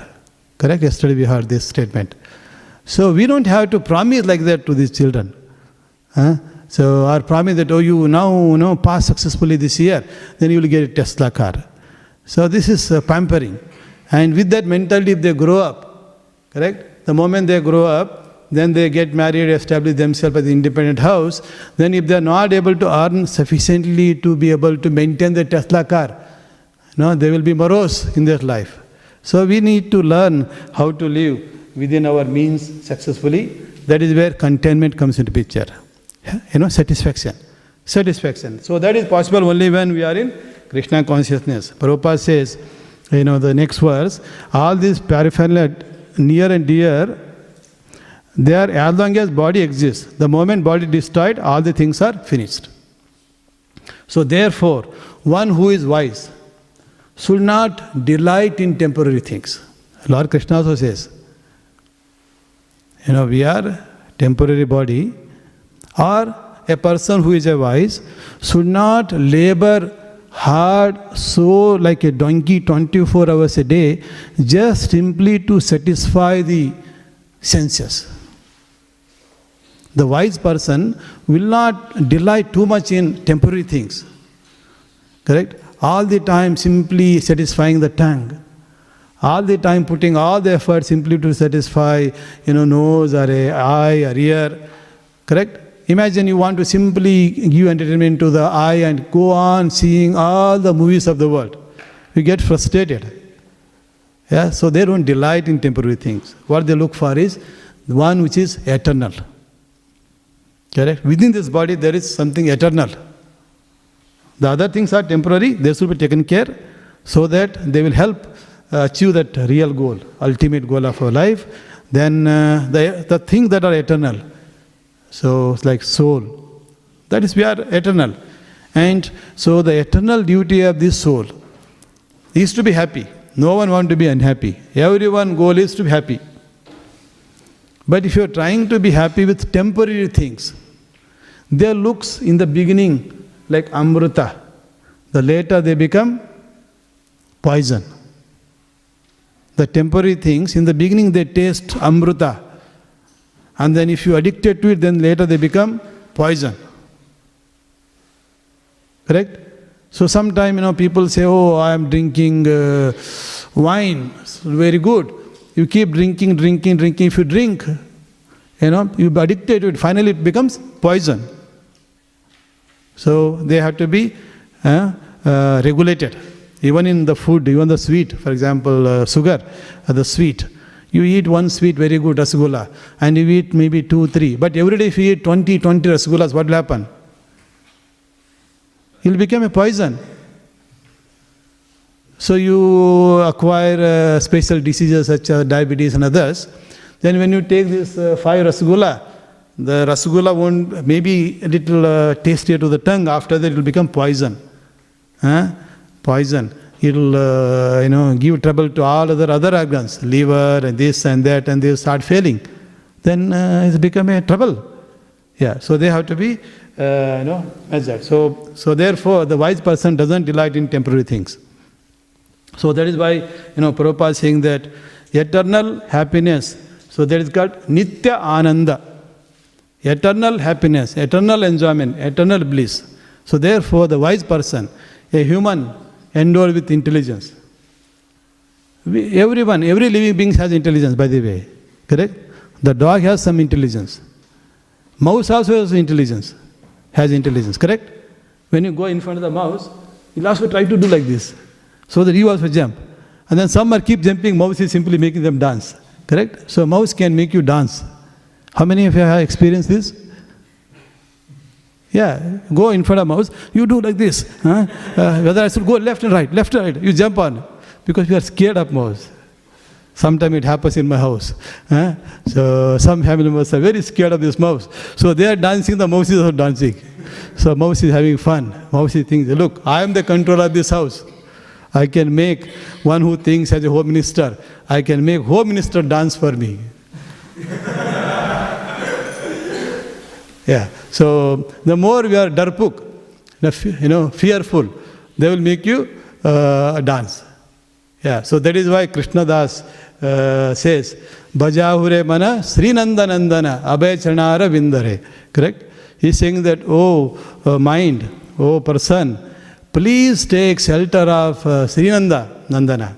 Correct? Yesterday we heard this statement. So we don't have to promise like that to these children. Huh? So our promise that, oh, you now you know, pass successfully this year, then you will get a Tesla car. So this is uh, pampering. And with that mentality, if they grow up, correct? The moment they grow up, then they get married, establish themselves as independent house. Then if they are not able to earn sufficiently to be able to maintain the Tesla car, no, they will be morose in their life. So we need to learn how to live within our means successfully. That is where contentment comes into picture you know, satisfaction. Satisfaction. So that is possible only when we are in Krishna consciousness. Prabhupada says, you know, the next verse, all these paraphernalia near and dear, they are as long as body exists. The moment body destroyed, all the things are finished. So therefore, one who is wise should not delight in temporary things. Lord Krishna also says, you know, we are temporary body, or a person who is a wise should not labor hard so like a donkey 24 hours a day just simply to satisfy the senses. The wise person will not delight too much in temporary things. Correct? All the time simply satisfying the tongue. All the time putting all the effort simply to satisfy you know nose or a eye or ear. Correct Imagine you want to simply give entertainment to the eye and go on seeing all the movies of the world. You get frustrated. Yeah? So they don't delight in temporary things. What they look for is the one which is eternal. Correct? Within this body there is something eternal. The other things are temporary, they should be taken care so that they will help achieve that real goal, ultimate goal of our life. Then uh, the, the things that are eternal, so it's like soul. That is, we are eternal. And so the eternal duty of this soul is to be happy. No one wants to be unhappy. Everyone goal is to be happy. But if you are trying to be happy with temporary things, their looks in the beginning like amrita. The later they become poison. The temporary things, in the beginning they taste amrita. And then if you addicted to it, then later they become poison. Correct? So sometime, you know, people say, oh, I am drinking uh, wine, it's very good. You keep drinking, drinking, drinking. If you drink, you know, you addicted to it. Finally, it becomes poison. So they have to be uh, uh, regulated. Even in the food, even the sweet, for example, uh, sugar, uh, the sweet. You eat one sweet, very good rasgulla, and you eat maybe two, three. But every day, if you eat 20, 20 rasgullas, what will happen? It will become a poison. So you acquire uh, special diseases such as diabetes and others. Then when you take this uh, five rasgulla, the rasgulla won't maybe a little uh, tastier to the tongue. After that, it will become poison. Huh? Poison. It will uh, you know give trouble to all other other organs, liver and this and that, and they start failing. Then uh, it's become a trouble. Yeah. So they have to be uh, you know measured. So so therefore, the wise person doesn't delight in temporary things. So that is why, you know, Prabhupada is saying that eternal happiness, so that is called Nitya Ananda. Eternal happiness, eternal enjoyment, eternal bliss. So therefore, the wise person, a human endowed with intelligence. We, everyone, every living being has intelligence, by the way. Correct? The dog has some intelligence. Mouse also has intelligence. Has intelligence, correct? When you go in front of the mouse, you'll also try to do like this so that you also jump. And then some are keep jumping, mouse is simply making them dance. Correct? So mouse can make you dance. How many of you have experienced this? Yeah, go in front of mouse, you do like this. Huh? Uh, whether I should go left and right, left and right, you jump on. Because you are scared of mouse. Sometimes it happens in my house. Huh? So some family members are very scared of this mouse. So they are dancing, the mouse is also dancing. So mouse is having fun. Mouse is thinking, look, I am the controller of this house. I can make one who thinks as a home minister, I can make home minister dance for me. yeah. So the more we are darpuk, you know, fearful, they will make you uh, dance. Yeah. So that is why Krishna Das uh, says, Bajahure mana Srinandanandana Abhay Chanara Vindare. Correct? He's saying that, oh uh, mind, oh person, please take shelter of uh, Srinanda Nandana.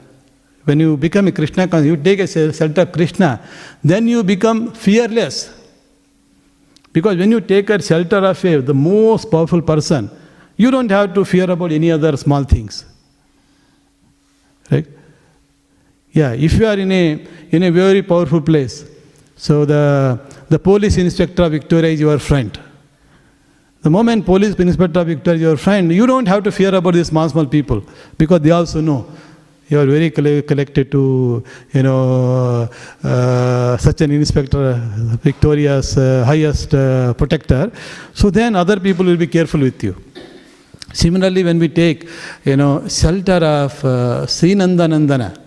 When you become a Krishna, you take a shelter of Krishna, then you become fearless. Because when you take a shelter of a, the most powerful person, you don't have to fear about any other small things. Right? Yeah, if you are in a, in a very powerful place, so the, the police inspector of Victoria is your friend. The moment police inspector of Victoria is your friend, you don't have to fear about these small, small people because they also know you are very connected to, you know, uh, such an inspector, Victoria's uh, highest uh, protector. So then other people will be careful with you. Similarly, when we take, you know, shelter of uh, Srinandanandana,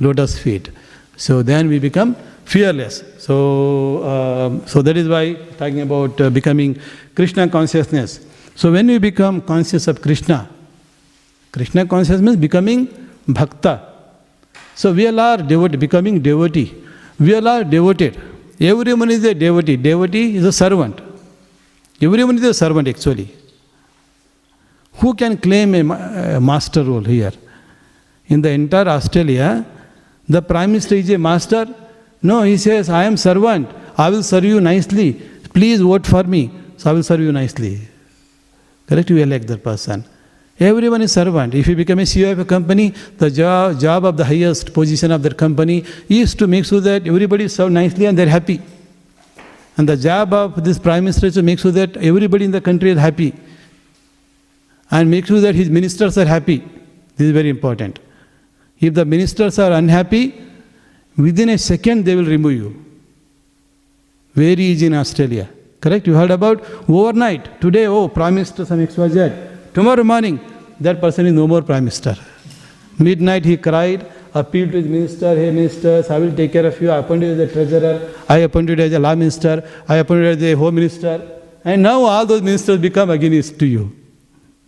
lotus feet, so then we become fearless. So, um, so that is why talking about uh, becoming Krishna consciousness. So when we become conscious of Krishna, Krishna consciousness means becoming bhakta. So we all are becoming devotee. We all are devoted. Everyone is a devotee. Devotee is a servant. Everyone is a servant actually. Who can claim a, a master role here? In the entire Australia, the Prime Minister is a master. No, he says, I am servant. I will serve you nicely. Please vote for me. So I will serve you nicely. Correct? You elect that person. Everyone is servant. If you become a CEO of a company, the job, job of the highest position of that company is to make sure that everybody is served nicely and they're happy. And the job of this prime minister is to make sure that everybody in the country is happy. And make sure that his ministers are happy. This is very important. If the ministers are unhappy, within a second they will remove you. Very easy in Australia. Correct? You heard about overnight. Today, oh, Prime Minister some XYZ. Tomorrow morning, that person is no more Prime Minister. Midnight he cried, appealed to his minister, hey ministers, I will take care of you. I appointed you as a treasurer, I appointed you as a law minister, I appointed you as a home minister. And now all those ministers become against to you.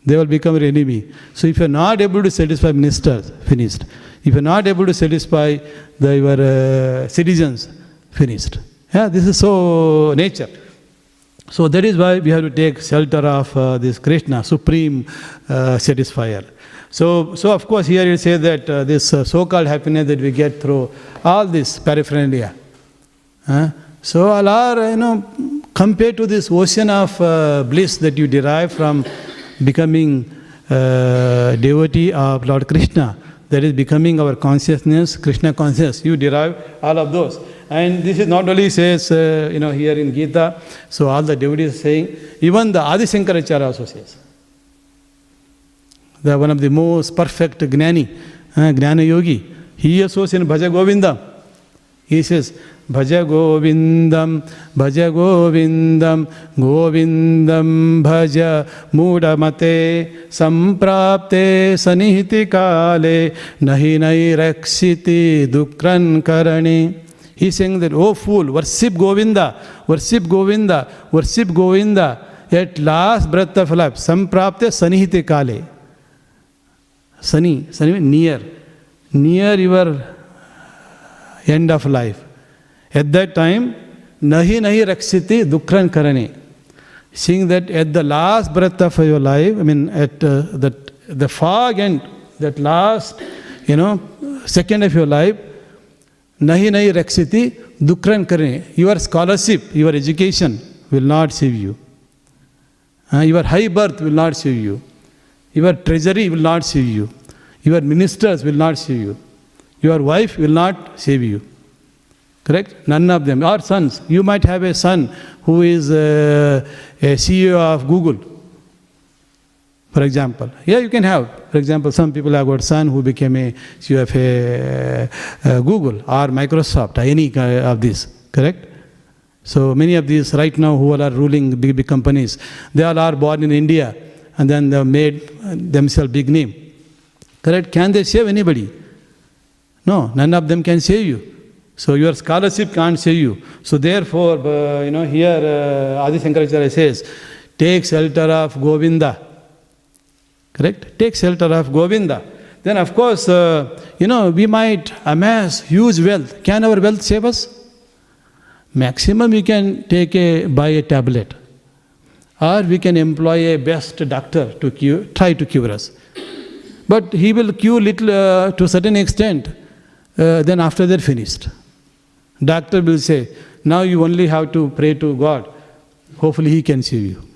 They will become your enemy. So if you are not able to satisfy ministers, finished. If you are not able to satisfy the, your uh, citizens, finished. Yeah, this is so nature. So that is why we have to take shelter of uh, this Krishna, supreme uh, satisfier. So, so of course, here it says that uh, this uh, so-called happiness that we get through all this paraphernalia. Huh? So all are, you know, compared to this ocean of uh, bliss that you derive from becoming uh, devotee of Lord Krishna, that is becoming our consciousness, Krishna consciousness. You derive all of those. And this is not only says, uh, you know, here in Gita, so all the devotees are saying, even the Adi Shankaracharya also says. The one of the most perfect Gnani, uh, Gnana Yogi, he also says in Bhaja Govinda, he says, Bhaja Govindam, Bhaja Govindam, Govindam Bhaja Mudamate, Samprapte Sanihiti Kale, Nahi Nahi Rakshiti Dukran Karani. He's saying that, oh fool, worship Govinda, worship Govinda, worship Govinda. At last breath of life, Samprapte Sanihiti Kale. Sani, Sani near, near your end of life. At that time, nahi nahi rakshiti dukran karane. Seeing that at the last breath of your life, I mean, at uh, that the far end, that last, you know, second of your life, नहीं नहीं, रक्षिति दुखरण करें। Your scholarship your education will not save you your high birth will not save you your treasury will not save you your ministers will not save you your wife will not save you correct none of them are sons you might have a son who is a CEO of Google for example. Yeah, you can have. For example, some people have got son who became a CEO of uh, Google or Microsoft, any of these. Correct? So many of these right now who are ruling big, big companies, they all are born in India and then they made themselves big name. Correct? Can they save anybody? No, none of them can save you. So your scholarship can't save you. So therefore, uh, you know, here uh, Adi Shankaracharya says, take shelter of Govinda. Correct? Take shelter of Govinda. Then of course, uh, you know, we might amass huge wealth. Can our wealth save us? Maximum we can take a, buy a tablet. Or we can employ a best doctor to cure, try to cure us. But he will cure little uh, to a certain extent. Uh, then after that finished. Doctor will say, now you only have to pray to God. Hopefully he can save you.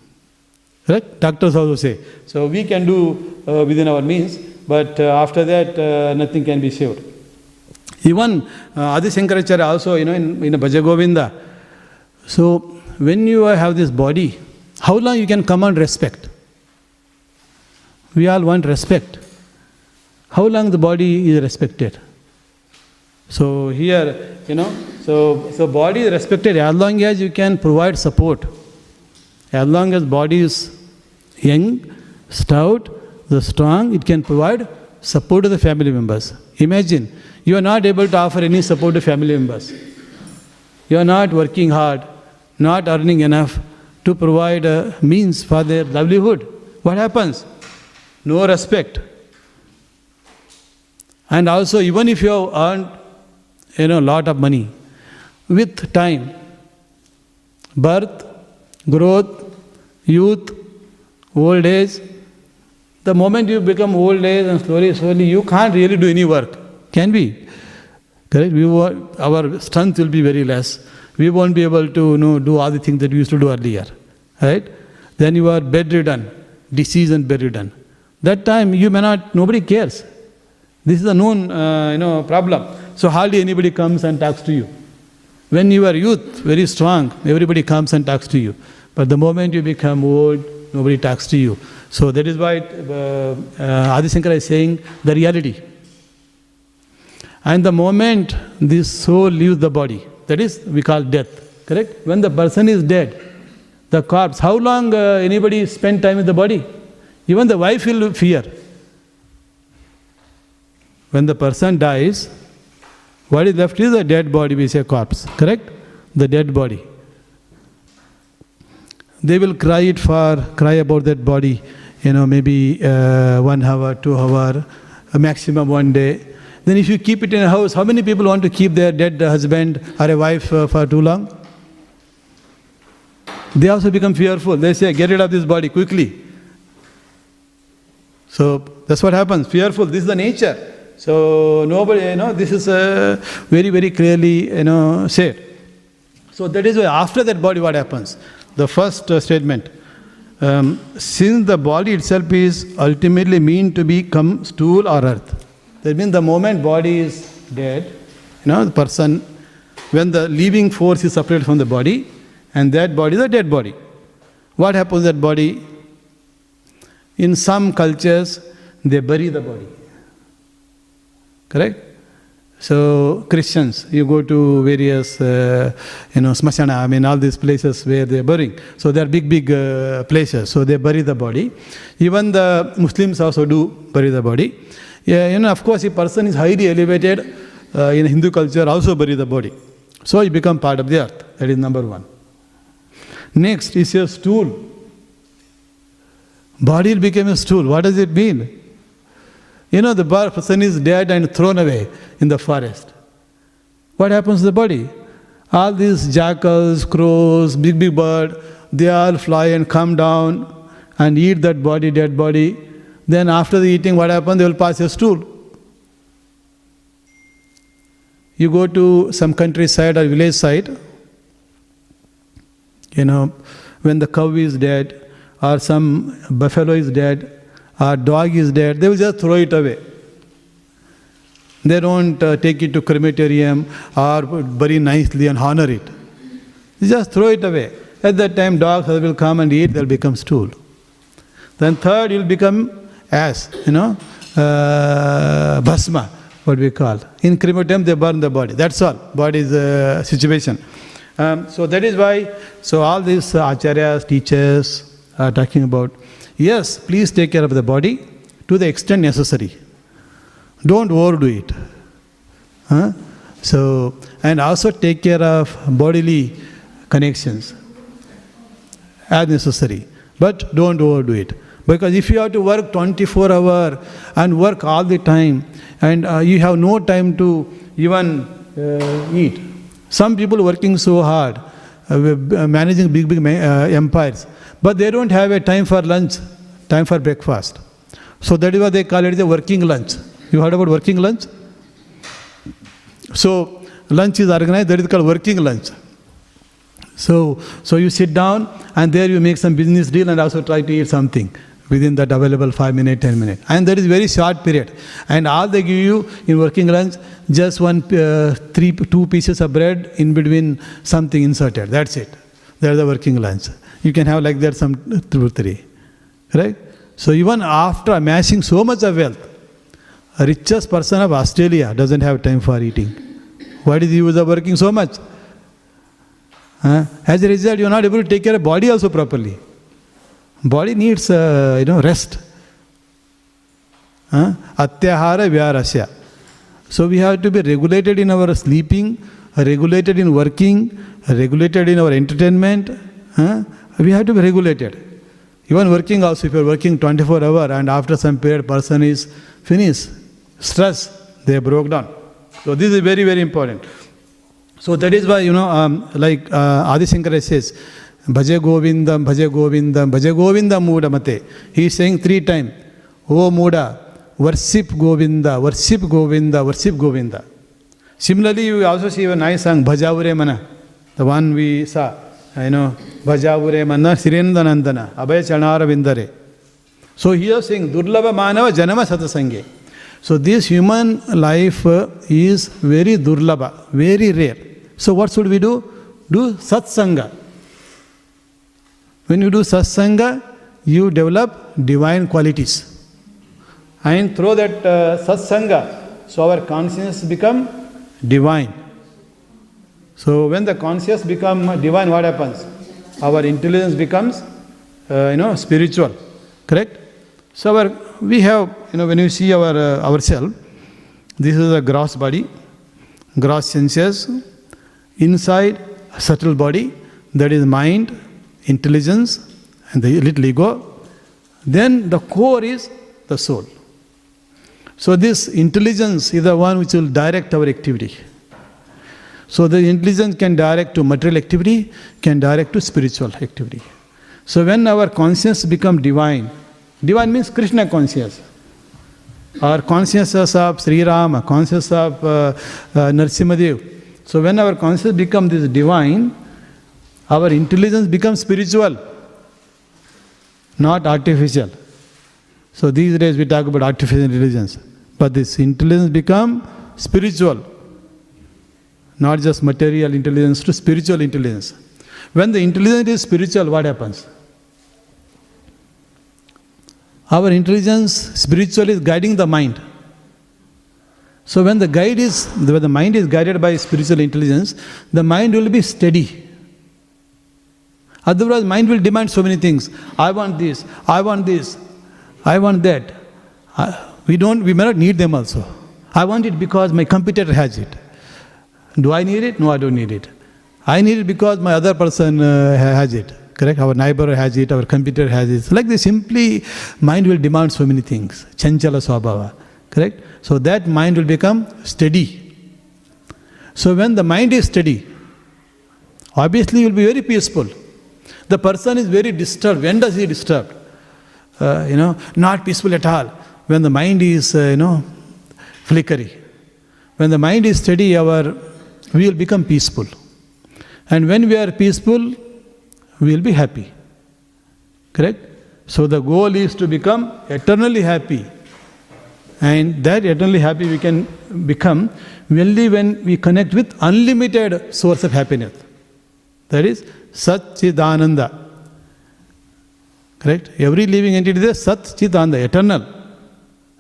Right? Doctors also say. So we can do uh, within our means, but uh, after that uh, nothing can be saved. Even uh, Adi Shankaracharya also, you know, in, in a Bhaja Govinda. So when you have this body, how long you can command respect? We all want respect. How long the body is respected? So here, you know, so, so body is respected as long as you can provide support. As long as body is young, stout, the strong, it can provide support to the family members. Imagine, you are not able to offer any support to family members. You are not working hard, not earning enough to provide a means for their livelihood. What happens? No respect. And also, even if you have earned you know, a lot of money. With time, birth, growth, youth, old age, the moment you become old age and slowly, slowly, you can't really do any work. Can we? Correct? We our strength will be very less. We won't be able to you know, do all the things that we used to do earlier. Right? Then you are bedridden, disease and bedridden. That time you may not, nobody cares. This is a known uh, you know, problem. So hardly anybody comes and talks to you. When you are youth, very strong, everybody comes and talks to you. But the moment you become old, nobody talks to you. So that is why uh, uh, Adi Shankara is saying the reality. And the moment this soul leaves the body, that is, we call death, correct? When the person is dead, the corpse, how long uh, anybody spend time with the body? Even the wife will fear. When the person dies, what is left is a dead body, we say corpse, correct? The dead body. They will cry it for, cry about that body, you know, maybe uh, one hour, two hour, a maximum one day. Then if you keep it in a house, how many people want to keep their dead husband or a wife uh, for too long? They also become fearful. They say, get rid of this body quickly. So that's what happens. Fearful. This is the nature. So nobody, you know, this is uh, very, very clearly, you know, said. So that is why after that body, what happens? The first uh, statement. Um, since the body itself is ultimately mean to become stool or earth. That means the moment body is dead, you know, the person, when the living force is separated from the body, and that body is a dead body. What happens to that body? In some cultures, they bury the body. Correct? So Christians, you go to various, uh, you know, smashana, I mean, all these places where they're burying. So they are big, big uh, places. So they bury the body. Even the Muslims also do bury the body. Yeah, you know, of course, if person is highly elevated uh, in Hindu culture, also bury the body. So he become part of the earth. That is number one. Next is your stool. Body became a stool. What does it mean? You know, the person is dead and thrown away in the forest. What happens to the body? All these jackals, crows, big, big bird, they all fly and come down and eat that body, dead body. Then after the eating, what happens? They will pass a stool. You go to some countryside or village side, you know, when the cow is dead or some buffalo is dead or dog is dead, they will just throw it away. They don't uh, take it to crematorium or bury nicely and honor it. They just throw it away. At that time, dogs will come and eat, they'll become stool. Then third, you'll become as, you know, uh, bhasma, what we call. In crematorium, they burn the body. That's all. Body is a situation. Um, so that is why, so all these uh, acharyas, teachers are talking about, yes, please take care of the body to the extent necessary. Don't overdo it. Huh? So, and also take care of bodily connections as necessary. But don't overdo it. Because if you have to work 24 hour and work all the time and uh, you have no time to even uh, eat. Some people working so hard, uh, uh managing big, big uh, empires, but they don't have a time for lunch, time for breakfast. So that is why they call it the working lunch. You heard about working lunch? So lunch is organized, that is called working lunch. So, so you sit down and there you make some business deal and also try to eat something within that available 5 minute 10 minute and that is very short period and all they give you in working lunch just one uh, three two pieces of bread in between something inserted that's it that's the working lunch you can have like that some two or three right so even after amassing so much of wealth a richest person of australia doesn't have time for eating what is the use of working so much huh? as a result you are not able to take care of body also properly Body needs, uh, you know, rest. Atyahara vyarasya. So we have to be regulated in our sleeping, regulated in working, regulated in our entertainment. We have to be regulated. Even working also, if you are working 24 hour and after some period person is finished, stress, they broke down. So this is very, very important. So that is why, you know, um, like uh, Adi Shankara says, Bhaje Govindam, Bhaje Govindam, Bhaje Govindam Muda Mate. He is saying three times, O Muda, worship Govinda, worship Govinda, worship Govinda. Similarly, you also see a nice song, Bhajavure Mana, the one we saw, you know, Bhajavure Mana, Sirendanandana, Abhay Chanara Vindare. So he saying, Durlava Manava Janama Satasange. So this human life is very durlaba, very rare. So what should we do? Do satsanga. When you do satsanga, you develop divine qualities. And through that uh, satsanga, so our consciousness become divine. So when the conscious become divine, what happens? Our intelligence becomes, uh, you know, spiritual. Correct? So our, we have, you know, when you see our uh, ourselves, this is a gross body, gross senses. Inside, subtle body, that is mind, intelligence and the little ego. Then the core is the soul. So this intelligence is the one which will direct our activity. So the intelligence can direct to material activity, can direct to spiritual activity. So when our conscience become divine, Divine means Krishna conscious. Or consciousness of Sri Rama, consciousness of uh, uh, Narsimhadev. So when our consciousness becomes this divine, our intelligence becomes spiritual, not artificial. So these days we talk about artificial intelligence. But this intelligence become spiritual, not just material intelligence to spiritual intelligence. When the intelligence is spiritual, what happens? Our intelligence spiritual is guiding the mind. So when the guide is when the mind is guided by spiritual intelligence, the mind will be steady. Otherwise, mind will demand so many things. I want this, I want this, I want that. we don't we may not need them also. I want it because my computer has it. Do I need it? No, I don't need it. I need it because my other person uh, has it. Correct? Our neighbor has it, our computer has it. like this, simply mind will demand so many things. Chanchala swabhava. Correct? So that mind will become steady. So when the mind is steady, obviously you will be very peaceful. The person is very disturbed. When does he disturb? Uh, you know, not peaceful at all. When the mind is, uh, you know, flickery. When the mind is steady, our we will become peaceful. And when we are peaceful, we will be happy. Correct? So the goal is to become eternally happy. And that eternally happy we can become only when we connect with unlimited source of happiness. That is Satchidananda. Correct? Every living entity is Sat Chidananda, eternal.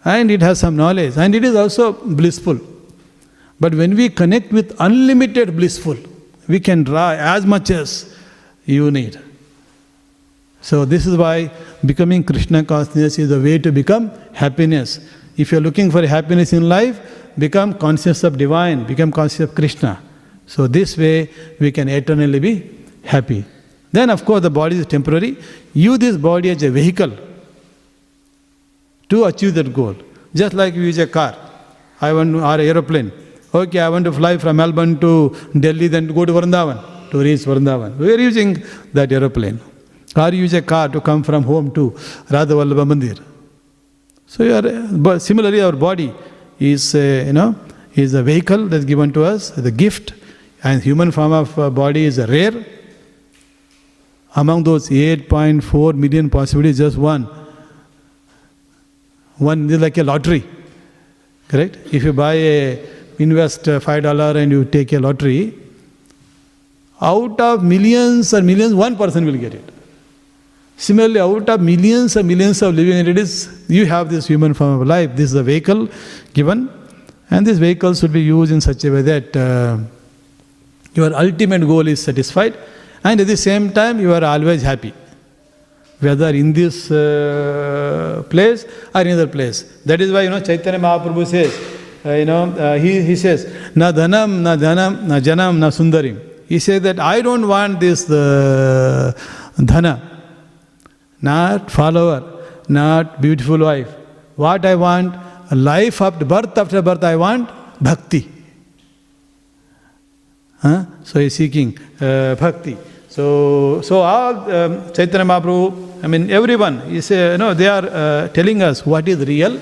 And it has some knowledge. And it is also blissful. But when we connect with unlimited blissful, we can draw as much as you need. So, this is why becoming Krishna consciousness is the way to become happiness. If you're looking for happiness in life, become conscious of divine, become conscious of Krishna. So, this way we can eternally be happy. Then, of course, the body is temporary. Use this body as a vehicle to achieve that goal. Just like you use a car, I want or an aeroplane. Okay, I want to fly from Melbourne to Delhi, then go to Vrindavan, to reach Vrindavan. We are using that aeroplane. Or use a car to come from home to Radha Vallabha Mandir. So are, similarly, our body is, a, you know, is a vehicle that's given to us, the gift, and human form of uh, body is rare. Among those 8.4 million possibilities, just one. One is like a lottery. Correct? If you buy a invest uh, five dollar and you take a lottery, out of millions or millions, one person will get it. Similarly, out of millions and millions of living entities, you have this human form of life. This is a vehicle given, and this vehicle should be used in such a way that uh, your ultimate goal is satisfied, and at the same time, you are always happy. Whether in this uh, place or in other place. That is why you know Chaitanya Mahaprabhu says, you know, uh, he, he says, Na dhanam, na dhanam, na janam, na sundarim. He says that I don't want this uh, dhana, not follower, not beautiful wife. What I want, life after birth after birth, I want bhakti. Huh? So he's seeking uh, bhakti. So, so all um, Chaitanya Mahaprabhu, I mean everyone, is, uh, you know, they are uh, telling us what is real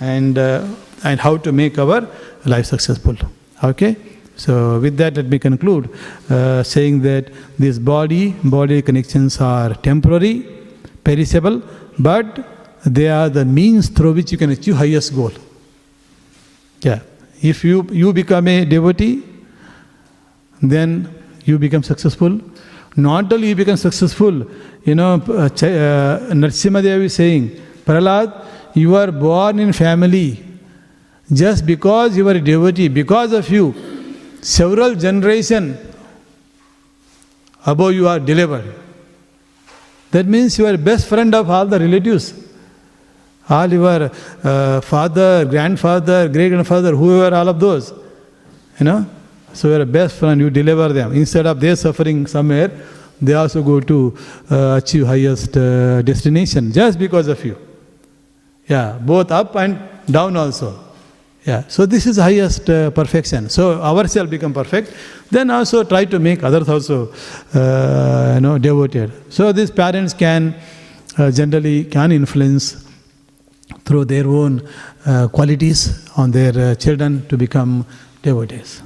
and uh, and how to make our life successful. Okay? So, with that, let me conclude uh, saying that this body body connections are temporary, perishable, but they are the means through which you can achieve highest goal. Yeah. If you, you become a devotee, then you become successful. Not only you become successful, you know, uh, uh, Narsimhadev is saying, Prahlad, you are born in family just because you are a devotee, because of you, several generations above you are delivered. That means you are best friend of all the relatives. All your uh, father, grandfather, great grandfather, whoever, all of those. You know? So you are best friend, you deliver them. Instead of their suffering somewhere, they also go to uh, achieve highest uh, destination just because of you. Yeah, both up and down also. Yeah, so this is highest uh, perfection. So ourselves become perfect. Then also try to make others also, uh, you know, devoted. So these parents can uh, generally can influence through their own uh, qualities on their uh, children to become devotees.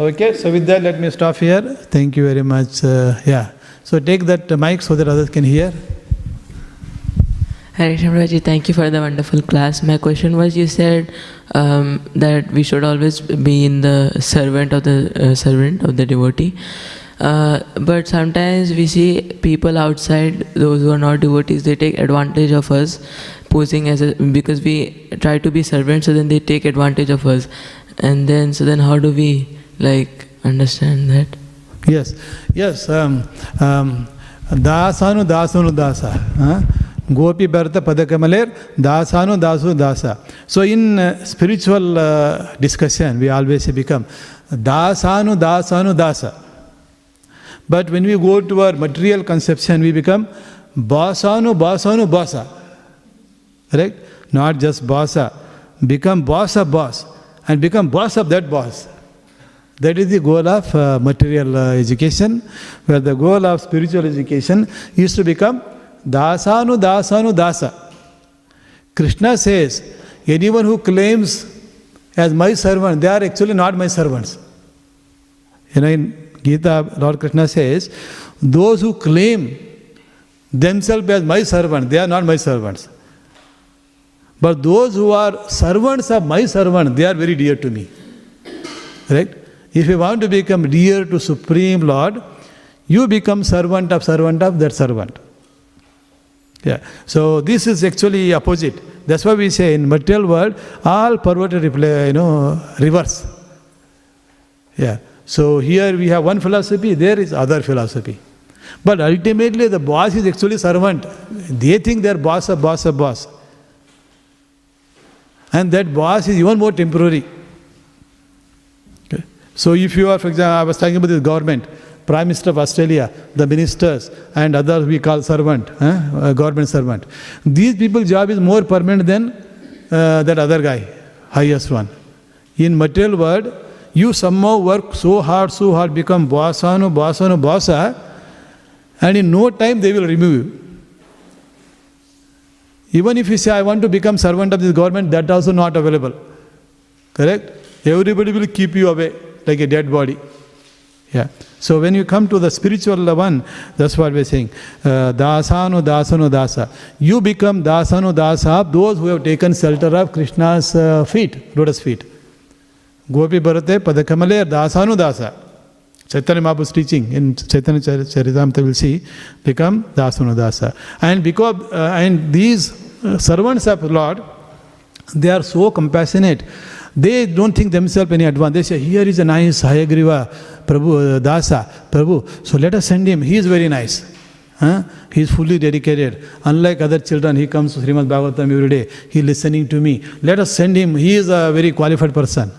Okay, so with that, let me stop here. Thank you very much. Uh, yeah, so take that mic so that others can hear. Hi, Thank you for the wonderful class. My question was you said um, that we should always be in the servant of the uh, servant of the devotee. Uh, but sometimes we see people outside, those who are not devotees, they take advantage of us posing as a, because we try to be servants, so then they take advantage of us. And then, so then how do we like understand that? Yes, yes. Um, um, dasanu dasanu dasa. Huh? गोपी भरत पदकमलेर दासानु दासु दासा so in uh, spiritual uh, discussion we always become dasanu dasanu dasa but when we go to our material conception we become basanu basanu basa right not just basa become boss of boss and become boss of that boss that is the goal of uh, material uh, education, where the goal of spiritual education is to become dasanu dasanu dasa. Krishna says, anyone who claims as my servant, they are actually not my servants. You know, in Gita, Lord Krishna says, those who claim themselves as my servant, they are not my servants. But those who are servants of my servant, they are very dear to me. Right? If you want to become dear to Supreme Lord, you become servant of servant of that servant. Yeah. So this is actually opposite. That's why we say in material world, all perverted you know, reverse. Yeah. So here we have one philosophy, there is other philosophy. But ultimately the boss is actually servant. They think they're boss of boss of boss. And that boss is even more temporary. Okay. So if you are, for example, I was talking about this government, Prime Minister of Australia, the ministers and others we call servant, eh? government servant. These people's job is more permanent than uh, that other guy, highest one. In material world, you somehow work so hard, so hard, become bossano, bossano, bossa, and in no time they will remove you. Even if you say, I want to become servant of this government, that also not available. Correct? Everybody will keep you away like a dead body. Yeah. So when you come to the spiritual one, that's what we're saying. Uh, dasanu dasanu dasa. You become dasanu dasa of those who have taken shelter of Krishna's uh, feet, lotus feet. Gopi Bharate Padakamale dasanu dasa. Chaitanya Mahaprabhu's teaching in Chaitanya Charitamrita will see become dasanu dasa. And because uh, and these uh, servants of Lord, they are so compassionate they don't think themselves any advance. They say, here is a nice Hayagriva Prabhu uh, Dasa, Prabhu. So let us send him. He is very nice. Huh? He is fully dedicated. Unlike other children, he comes to Srimad Bhagavatam every day. He is listening to me. Let us send him. He is a very qualified person.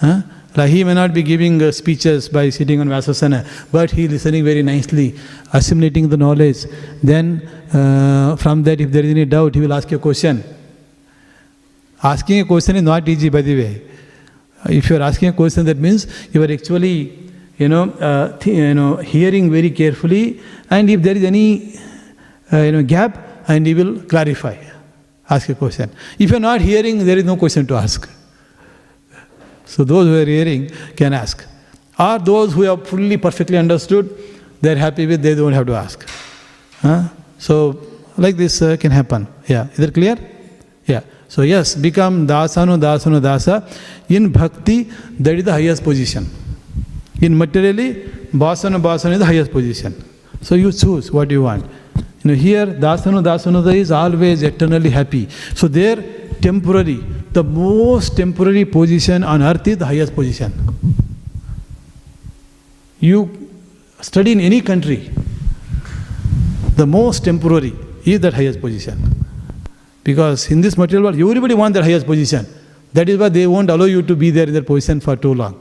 Huh? Like he may not be giving uh, speeches by sitting on Vyasasana, but he is listening very nicely, assimilating the knowledge. Then, uh, from that, if there is any doubt, he will ask you a question. Asking a question is not easy, by the way. If you are asking a question, that means you are actually, you know, uh, th- you know, hearing very carefully, and if there is any, uh, you know, gap, and he will clarify. Ask a question. If you are not hearing, there is no question to ask. So those who are hearing can ask. Or those who have fully, perfectly understood, they are happy with, they don't have to ask. Huh? So like this uh, can happen. Yeah, is that clear? Yeah. So, yes, become dasanu, dasanu, dasa. In bhakti, that is the highest position. In materially, basana, basana is the highest position. So, you choose what you want. You know, here, dasanu, dasanu is always eternally happy. So, there, temporary, the most temporary position on earth is the highest position. You study in any country, the most temporary is that highest position. Because in this material world, everybody wants their highest position. That is why they won't allow you to be there in that position for too long.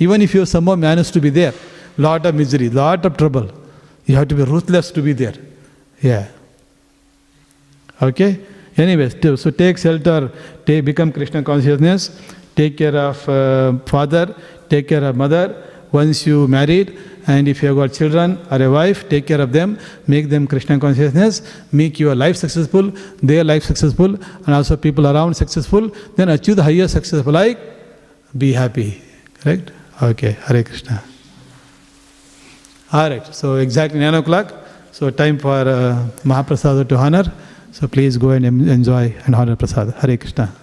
Even if you somehow manage to be there, lot of misery, lot of trouble. You have to be ruthless to be there. Yeah. Okay? Anyways, so take shelter, take, become Krishna consciousness, take care of uh, father, take care of mother. Once you married, And if you have got children or a wife, take care of them, make them Krishna consciousness, make your life successful, their life successful, and also people around successful. Then achieve the higher success of life. Be happy. Correct? Okay. Hare Krishna. All right. So exactly nine o'clock. So time for uh, Mahaprasada to honor. So please go and enjoy and honor Prasada. Hare Krishna.